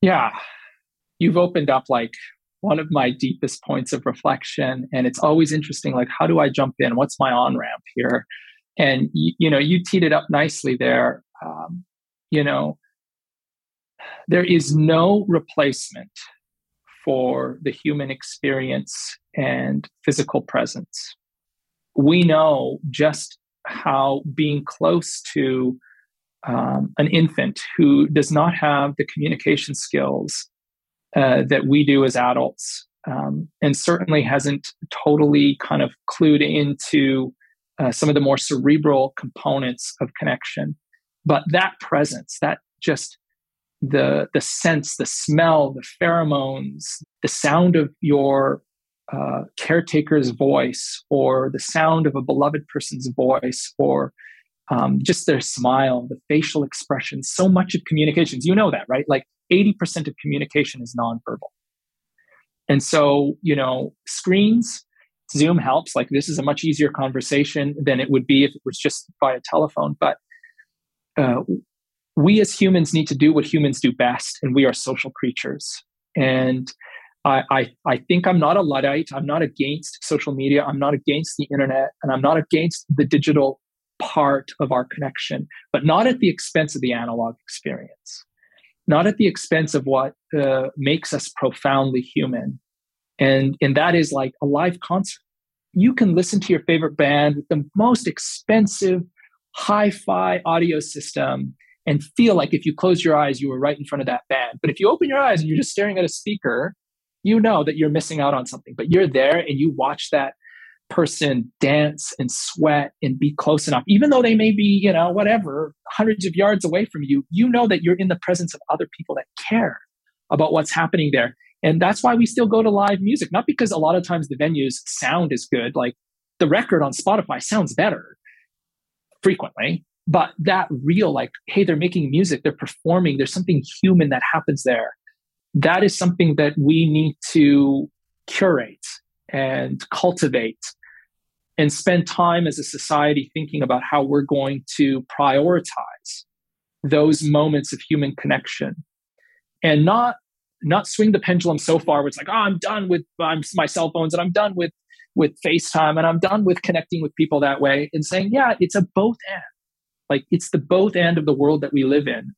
Yeah, you've opened up like one of my deepest points of reflection. And it's always interesting like, how do I jump in? What's my on ramp here? And, you, you know, you teed it up nicely there. Um, you know, there is no replacement for the human experience and physical presence. We know just how being close to um, an infant who does not have the communication skills uh, that we do as adults, um, and certainly hasn't totally kind of clued into uh, some of the more cerebral components of connection. But that presence, that just the the sense, the smell, the pheromones, the sound of your uh, caretaker's voice, or the sound of a beloved person's voice, or um, just their smile, the facial expression. So much of communications, you know that, right? Like eighty percent of communication is nonverbal, and so you know screens. Zoom helps. Like this is a much easier conversation than it would be if it was just via telephone. But uh, we as humans need to do what humans do best, and we are social creatures. And I, I, I think I'm not a Luddite. I'm not against social media. I'm not against the internet, and I'm not against the digital part of our connection, but not at the expense of the analog experience, not at the expense of what uh, makes us profoundly human. And, and that is like a live concert. You can listen to your favorite band with the most expensive hi fi audio system and feel like if you close your eyes, you were right in front of that band. But if you open your eyes and you're just staring at a speaker, you know that you're missing out on something. But you're there and you watch that person dance and sweat and be close enough, even though they may be, you know, whatever, hundreds of yards away from you, you know that you're in the presence of other people that care about what's happening there. And that's why we still go to live music, not because a lot of times the venues sound is good. Like the record on Spotify sounds better frequently, but that real like hey they're making music they're performing there's something human that happens there that is something that we need to curate and cultivate and spend time as a society thinking about how we're going to prioritize those moments of human connection. And not not swing the pendulum so far where it's like oh i'm done with my cell phones and i'm done with with facetime and i'm done with connecting with people that way and saying yeah it's a both end like it's the both end of the world that we live in.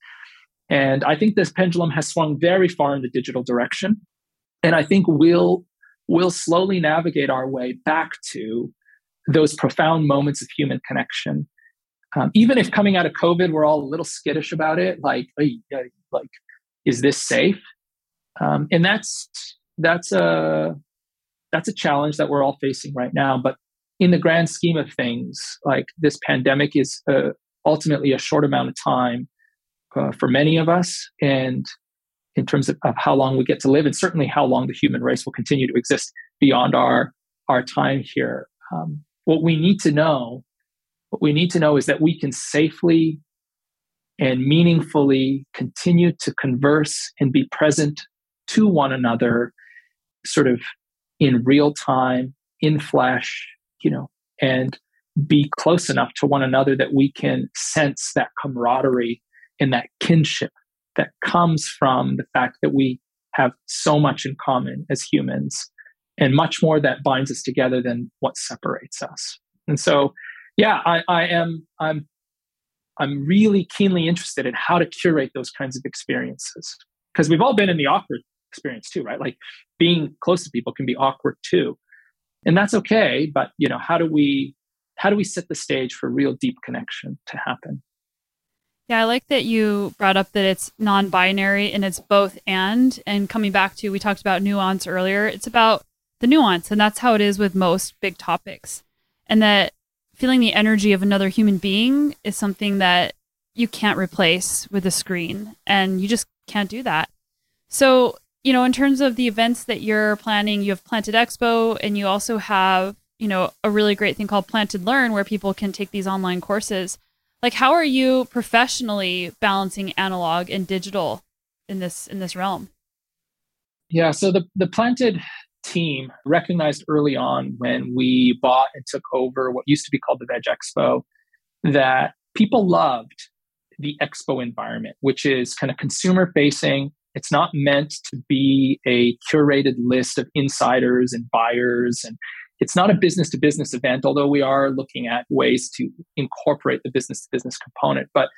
And i think this pendulum has swung very far in the digital direction. And i think we'll we'll slowly navigate our way back to those profound moments of human connection. Um, even if coming out of covid we're all a little skittish about it like like is this safe? Um, and that's that's a that's a challenge that we're all facing right now. But in the grand scheme of things like this pandemic is uh, ultimately a short amount of time uh, for many of us. And in terms of, of, how long we get to live and certainly how long the human race will continue to exist beyond our our time here um, what we need to know what we need to know is that we can safely and meaningfully continue to converse and be present to one another sort of in real time in flesh you know and be close enough to one another that we can sense that camaraderie and that kinship that comes from the fact that we have so much in common as humans and much more that binds us together than what separates us and so yeah i, I am i'm i'm really keenly interested in how to curate those kinds of experiences because we've all been in the awkward experience too, right? Like being close to people can be awkward too. And that's okay, but you know, how do we how do we set the stage for real deep connection to happen? Yeah, I like that you brought up that it's non-binary and it's both and and coming back to we talked about nuance earlier. It's about the nuance and that's how it is with most big topics. And that feeling the energy of another human being is something that you can't replace with a screen and you just can't do that. So you know, in terms of the events that you're planning, you have Planted Expo and you also have, you know, a really great thing called Planted Learn where people can take these online courses. Like how are you professionally balancing analog and digital in this in this realm? Yeah, so the the Planted team recognized early on when we bought and took over what used to be called the Veg Expo that people loved the expo environment, which is kind of consumer facing it's not meant to be a curated list of insiders and buyers. And it's not a business to business event, although we are looking at ways to incorporate the business to business component. But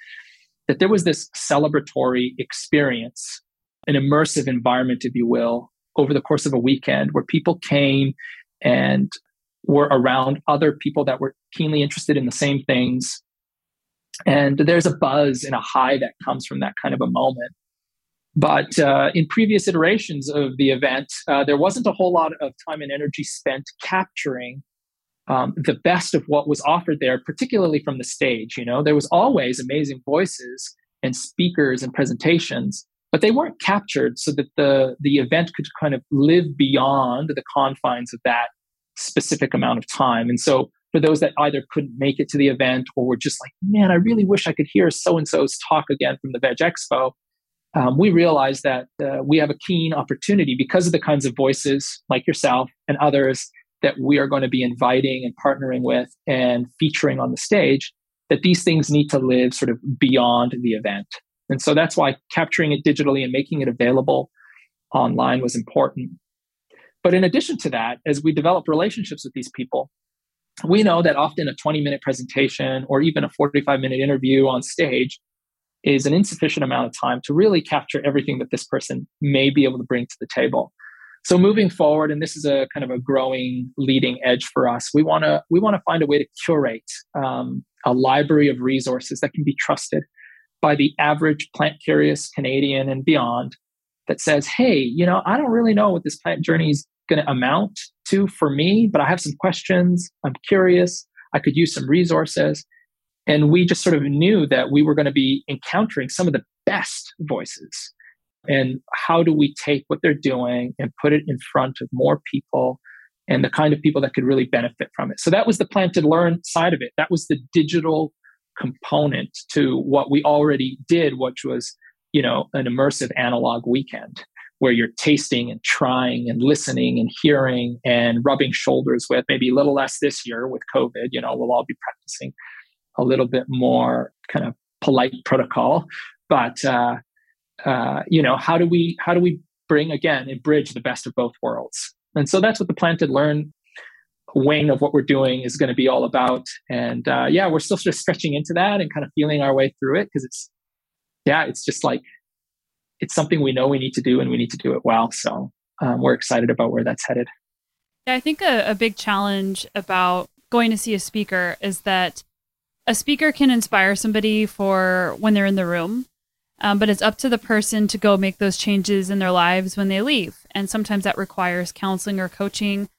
that there was this celebratory experience, an immersive environment, if you will, over the course of a weekend where people came and were around other people that were keenly interested in the same things. And there's a buzz and a high that comes from that kind of a moment. But uh, in previous iterations of the event, uh, there wasn't a whole lot of time and energy spent capturing um, the best of what was offered there, particularly from the stage. You know, there was always amazing voices and speakers and presentations, but they weren't captured so that the the event could kind of live beyond the confines of that specific amount of time. And so, for those that either couldn't make it to the event or were just like, "Man, I really wish I could hear so and so's talk again from the Veg Expo," um, we realized that uh, we have a keen opportunity because of the kinds of voices like yourself and others that we are going to be inviting and partnering with and featuring on the stage that these things need to live sort of beyond the event and so that's why capturing it digitally and making it available online was important but in addition to that as we develop relationships with these people we know that often a 20 minute presentation or even a 45 minute interview on stage is an insufficient amount of time to really capture everything that this person may be able to bring to the table. So moving forward, and this is a kind of a growing leading edge for us, we want to we want to find a way to curate um, a library of resources that can be trusted by the average plant curious Canadian and beyond that says, hey, you know, I don't really know what this plant journey is going to amount to for me, but I have some questions. I'm curious. I could use some resources. And we just sort of knew that we were going to be encountering some of the best voices. And how do we take what they're doing and put it in front of more people and the kind of people that could really benefit from it? So that was the planted learn side of it. That was the digital component to what we already did, which was, you know, an immersive analog weekend. where you're tasting and trying and listening and hearing and rubbing shoulders with. Maybe a little less this year with COVID. You know, we'll all be practicing a little bit more kind of polite protocol. But uh, uh, you know, how do we how do we bring again and bridge the best of both worlds? And so that's what the planted learn wing of what we're doing is going to be all about. And uh, yeah, we're still sort of stretching into that and kind of feeling our way through it because it's yeah, it's just like it's something we know we need to do and we need to do it well. So um, we're excited about where that's headed. Yeah, I think a, a big challenge about going to see a speaker is that a speaker can inspire somebody for when they're in the room, um, but it's up to the person to go make those changes in their lives when they leave. And sometimes that requires counseling or coaching,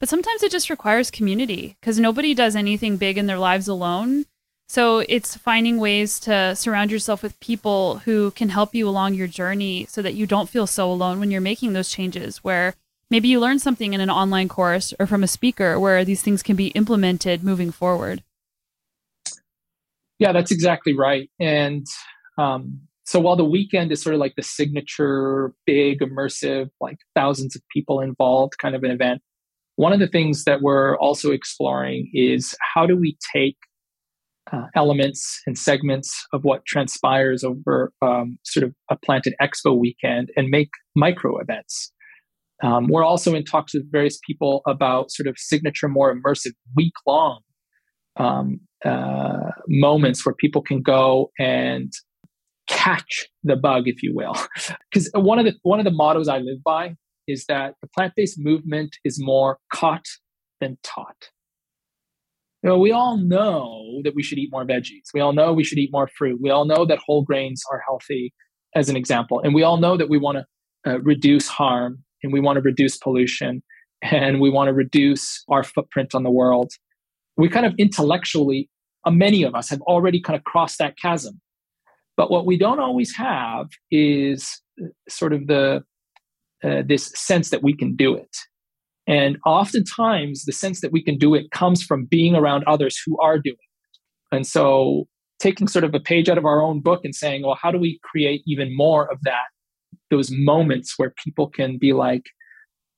but sometimes it just requires community because nobody does anything big in their lives alone. So it's finding ways to surround yourself with people who can help you along your journey so that you don't feel so alone when you're making those changes where maybe you learn something in an online course or from a speaker where these things can be implemented moving forward. Yeah, that's exactly right. And um, so while the weekend is sort of like the signature, big, immersive, like thousands of people involved kind of an event, one of the things that we're also exploring is how do we take uh, elements and segments of what transpires over um, sort of a planted expo weekend and make micro events. Um, we're also in talks with various people about sort of signature, more immersive, week long um, uh, moments where people can go and catch the bug, if you will. Because one of the one of the mottos I live by is that the plant based movement is more caught than taught. You know, we all know that we should eat more veggies. We all know we should eat more fruit. We all know that whole grains are healthy, as an example. And we all know that we want to uh, reduce harm and we want to reduce pollution and we want to reduce our footprint on the world. We kind of intellectually, uh, many of us have already kind of crossed that chasm. But what we don't always have is uh, sort of the uh, this sense that we can do it. And oftentimes, the sense that we can do it comes from being around others who are doing it. And so, taking sort of a page out of our own book and saying, well, how do we create even more of that? Those moments where people can be like,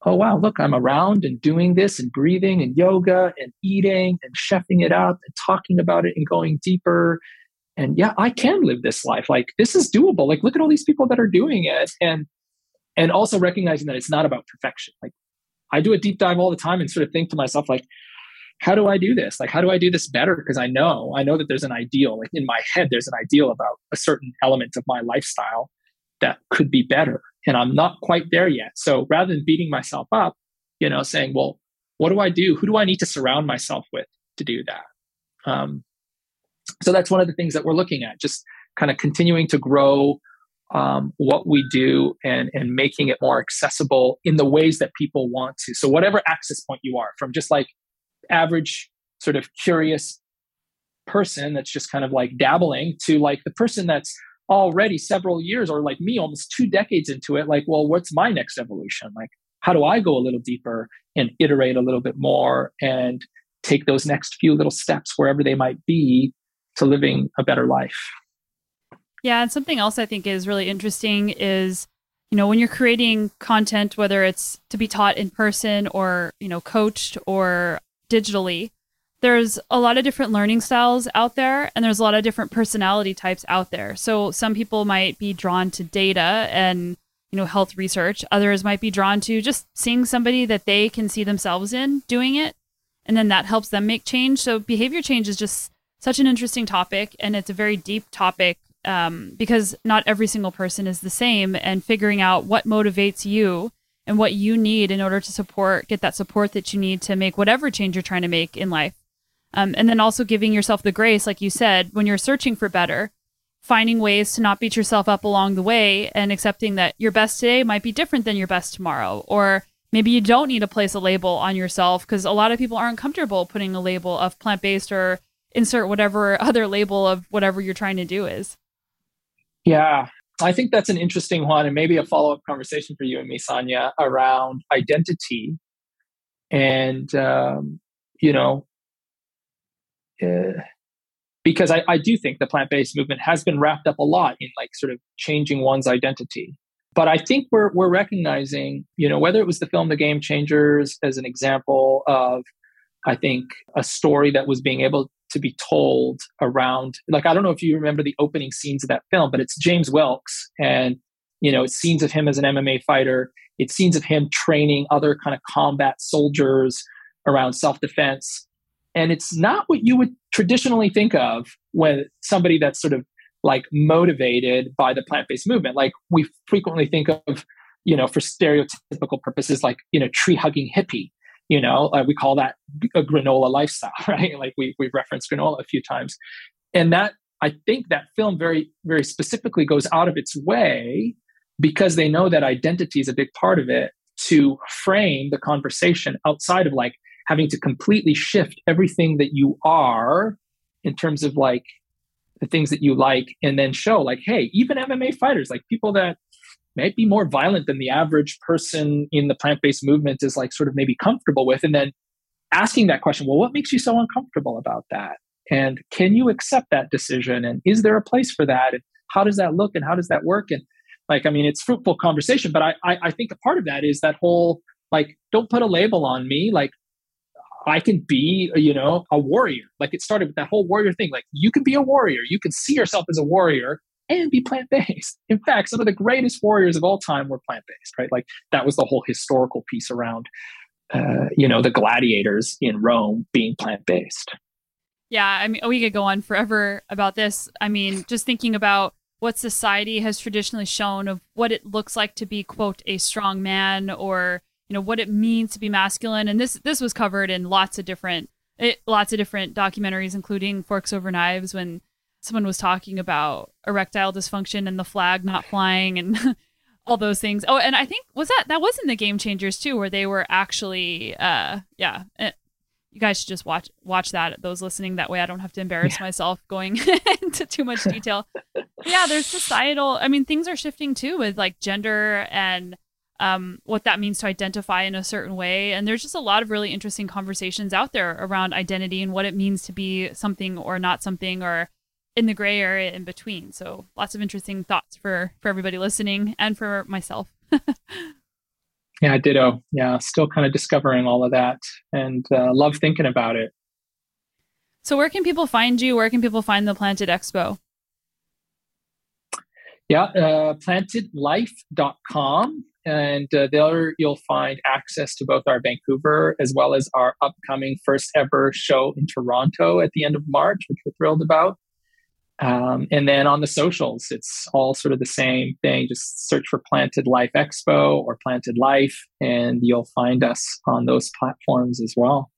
oh, wow, look, I'm around and doing this and breathing and yoga and eating and chefing it up and talking about it and going deeper. And yeah, I can live this life. Like, this is doable. Like, look at all these people that are doing it. And and also recognizing that it's not about perfection. Like I do a deep dive all the time and sort of think to myself, like, how do I do this? Like, how do I do this better? Because I know, I know that there's an ideal. Like in my head, there's an ideal about a certain element of my lifestyle that could be better. And I'm not quite there yet. So rather than beating myself up, you know, saying, well, what do I do? Who do I need to surround myself with to do that? Um, so that's one of the things that we're looking at, just kind of continuing to grow um, what we do and, and making it more accessible in the ways that people want to. So, whatever access point you are, from just like average sort of curious person that's just kind of like dabbling to like the person that's already several years or like me almost two decades into it like well what's my next evolution like how do i go a little deeper and iterate a little bit more and take those next few little steps wherever they might be to living a better life yeah, and something else I think is really interesting is, you know, when you're creating content, whether it's to be taught in person or, you know, coached or digitally, there's a lot of different learning styles out there and there's a lot of different personality types out there. So some people might be drawn to data and, you know, health research. Others might be drawn to just seeing somebody that they can see themselves in doing it. And then that helps them make change. So behavior change is just such an interesting topic and it's a very deep topic um, because not every single person is the same and figuring out what motivates you and what you need in order to support get that support that you need to make whatever change you're trying to make in life. Um, and then also giving yourself the grace like you said when you're searching for better finding ways to not beat yourself up along the way and accepting that your best today might be different than your best tomorrow. Or maybe you don't need to place a label on yourself because a lot of people aren't comfortable putting a label of plant-based or insert whatever other label of whatever you're trying to do is yeah, I think that's an interesting one, and maybe a follow up conversation for you and me, Sonya, around identity. And, um, you know, uh, because I, I do think the plant based movement has been wrapped up a lot in like sort of changing one's identity. but I think we're we're recognizing, you know, whether it was the film The Game Changers as an example of, I think, a story that was being able to be told around like I don't know if you remember the opening scenes of that film, but it's James Wilks and you know, it's scenes of him as an MMA fighter, it's scenes of him training other kind of combat soldiers around self-defense. And it's not what you would traditionally think of when somebody that's sort of like motivated by the plant-based movement. Like we frequently think of, you know, for stereotypical purposes, like, you know, tree hugging hippie you know uh, we call that a granola lifestyle right? Like we, we've referenced granola a few times. And that i think that film very very specifically goes out of its way because they know that identity is a big part of it to frame the conversation outside of like having to completely shift everything that you are in terms of like the things that you like and then show like hey even mma fighters like people that might be more violent than the average person in the plant-based movement is like sort of maybe comfortable with. And then asking that question well what makes you so uncomfortable about that? And can you accept that decision? And is there a place for that? And how does that look? And how does that work? And like i mean it's fruitful conversation but i i, I think a part of that is that whole like don't put a label on me. Like I can be, you know, a warrior. Like it started with that whole warrior thing. Like you can be a warrior. You can see yourself as a warrior and be plant based. In fact, some of the greatest warriors of all time were plant based, right? Like that was the whole historical piece around, uh, you know, the gladiators in Rome being plant based. Yeah, I mean, we could go on forever about this. I mean, just thinking about what society has traditionally shown of what it looks like to be quote a strong man or you know what it means to be masculine and this this was covered in lots of different it, eh, lots of different documentaries including forks over knives when someone was talking about erectile dysfunction and the flag not flying and all those things. Oh, and I think was that that was in the Game Changers too, where they were actually, uh, yeah. Eh, you guys should just watch watch that. Those listening that way, I don't have to embarrass yeah. myself going into too much detail. yeah, there's societal. I mean, things are shifting too with like gender and um, what that means to identify in a certain way. And there's just a lot of really interesting conversations out there around identity and what it means to be something or not something or in the gray area in between. So lots of interesting thoughts for for everybody listening and for myself. yeah, ditto. Yeah, still kind of discovering all of that and uh, love thinking about it. So where can people find you? Where can people find the Planted Expo? Yeah, uh, plantedlife.com. And uh, there you'll find access to both our Vancouver as well as our upcoming first ever show in Toronto at the end of March, which we're thrilled about. Um, and then on the socials, it's all sort of the same thing. Just search for Planted Life Expo or Planted Life, and you'll find us on those platforms as well.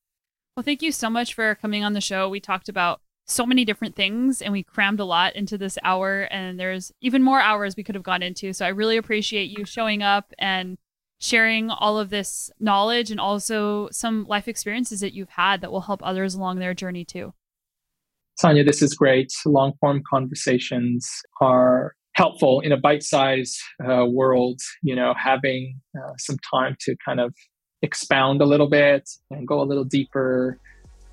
Well, thank you so much for coming on the show. We talked about so many different things and we crammed a lot into this hour, and there's even more hours we could have gone into. So I really appreciate you showing up and sharing all of this knowledge and also some life experiences that you've had that will help others along their journey too. Sonya, this is great. Long form conversations are helpful in a bite sized uh, world, you know, having uh, some time to kind of expound a little bit and go a little deeper,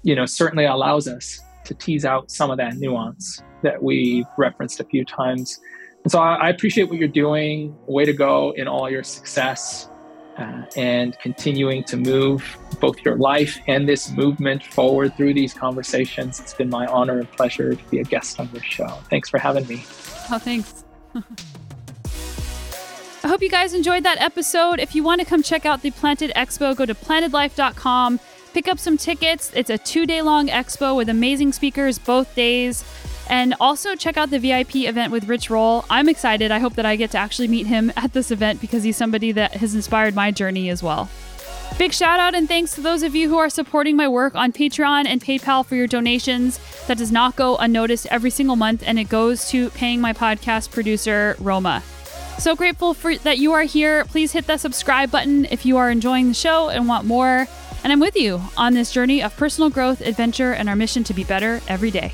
you know, certainly allows us to tease out some of that nuance that we referenced a few times. And so I, I appreciate what you're doing. Way to go in all your success uh, and continuing to move both your life and this movement forward through these conversations. It's been my honor and pleasure to be a guest on your show. Thanks for having me. Oh, thanks. I hope you guys enjoyed that episode. If you want to come check out the Planted Expo, go to plantedlife.com, pick up some tickets. It's a two day long expo with amazing speakers both days. And also check out the VIP event with Rich Roll. I'm excited. I hope that I get to actually meet him at this event because he's somebody that has inspired my journey as well. Big shout out and thanks to those of you who are supporting my work on Patreon and PayPal for your donations. That does not go unnoticed every single month, and it goes to paying my podcast producer, Roma. So grateful for that you are here. Please hit that subscribe button if you are enjoying the show and want more. And I'm with you on this journey of personal growth, adventure, and our mission to be better every day.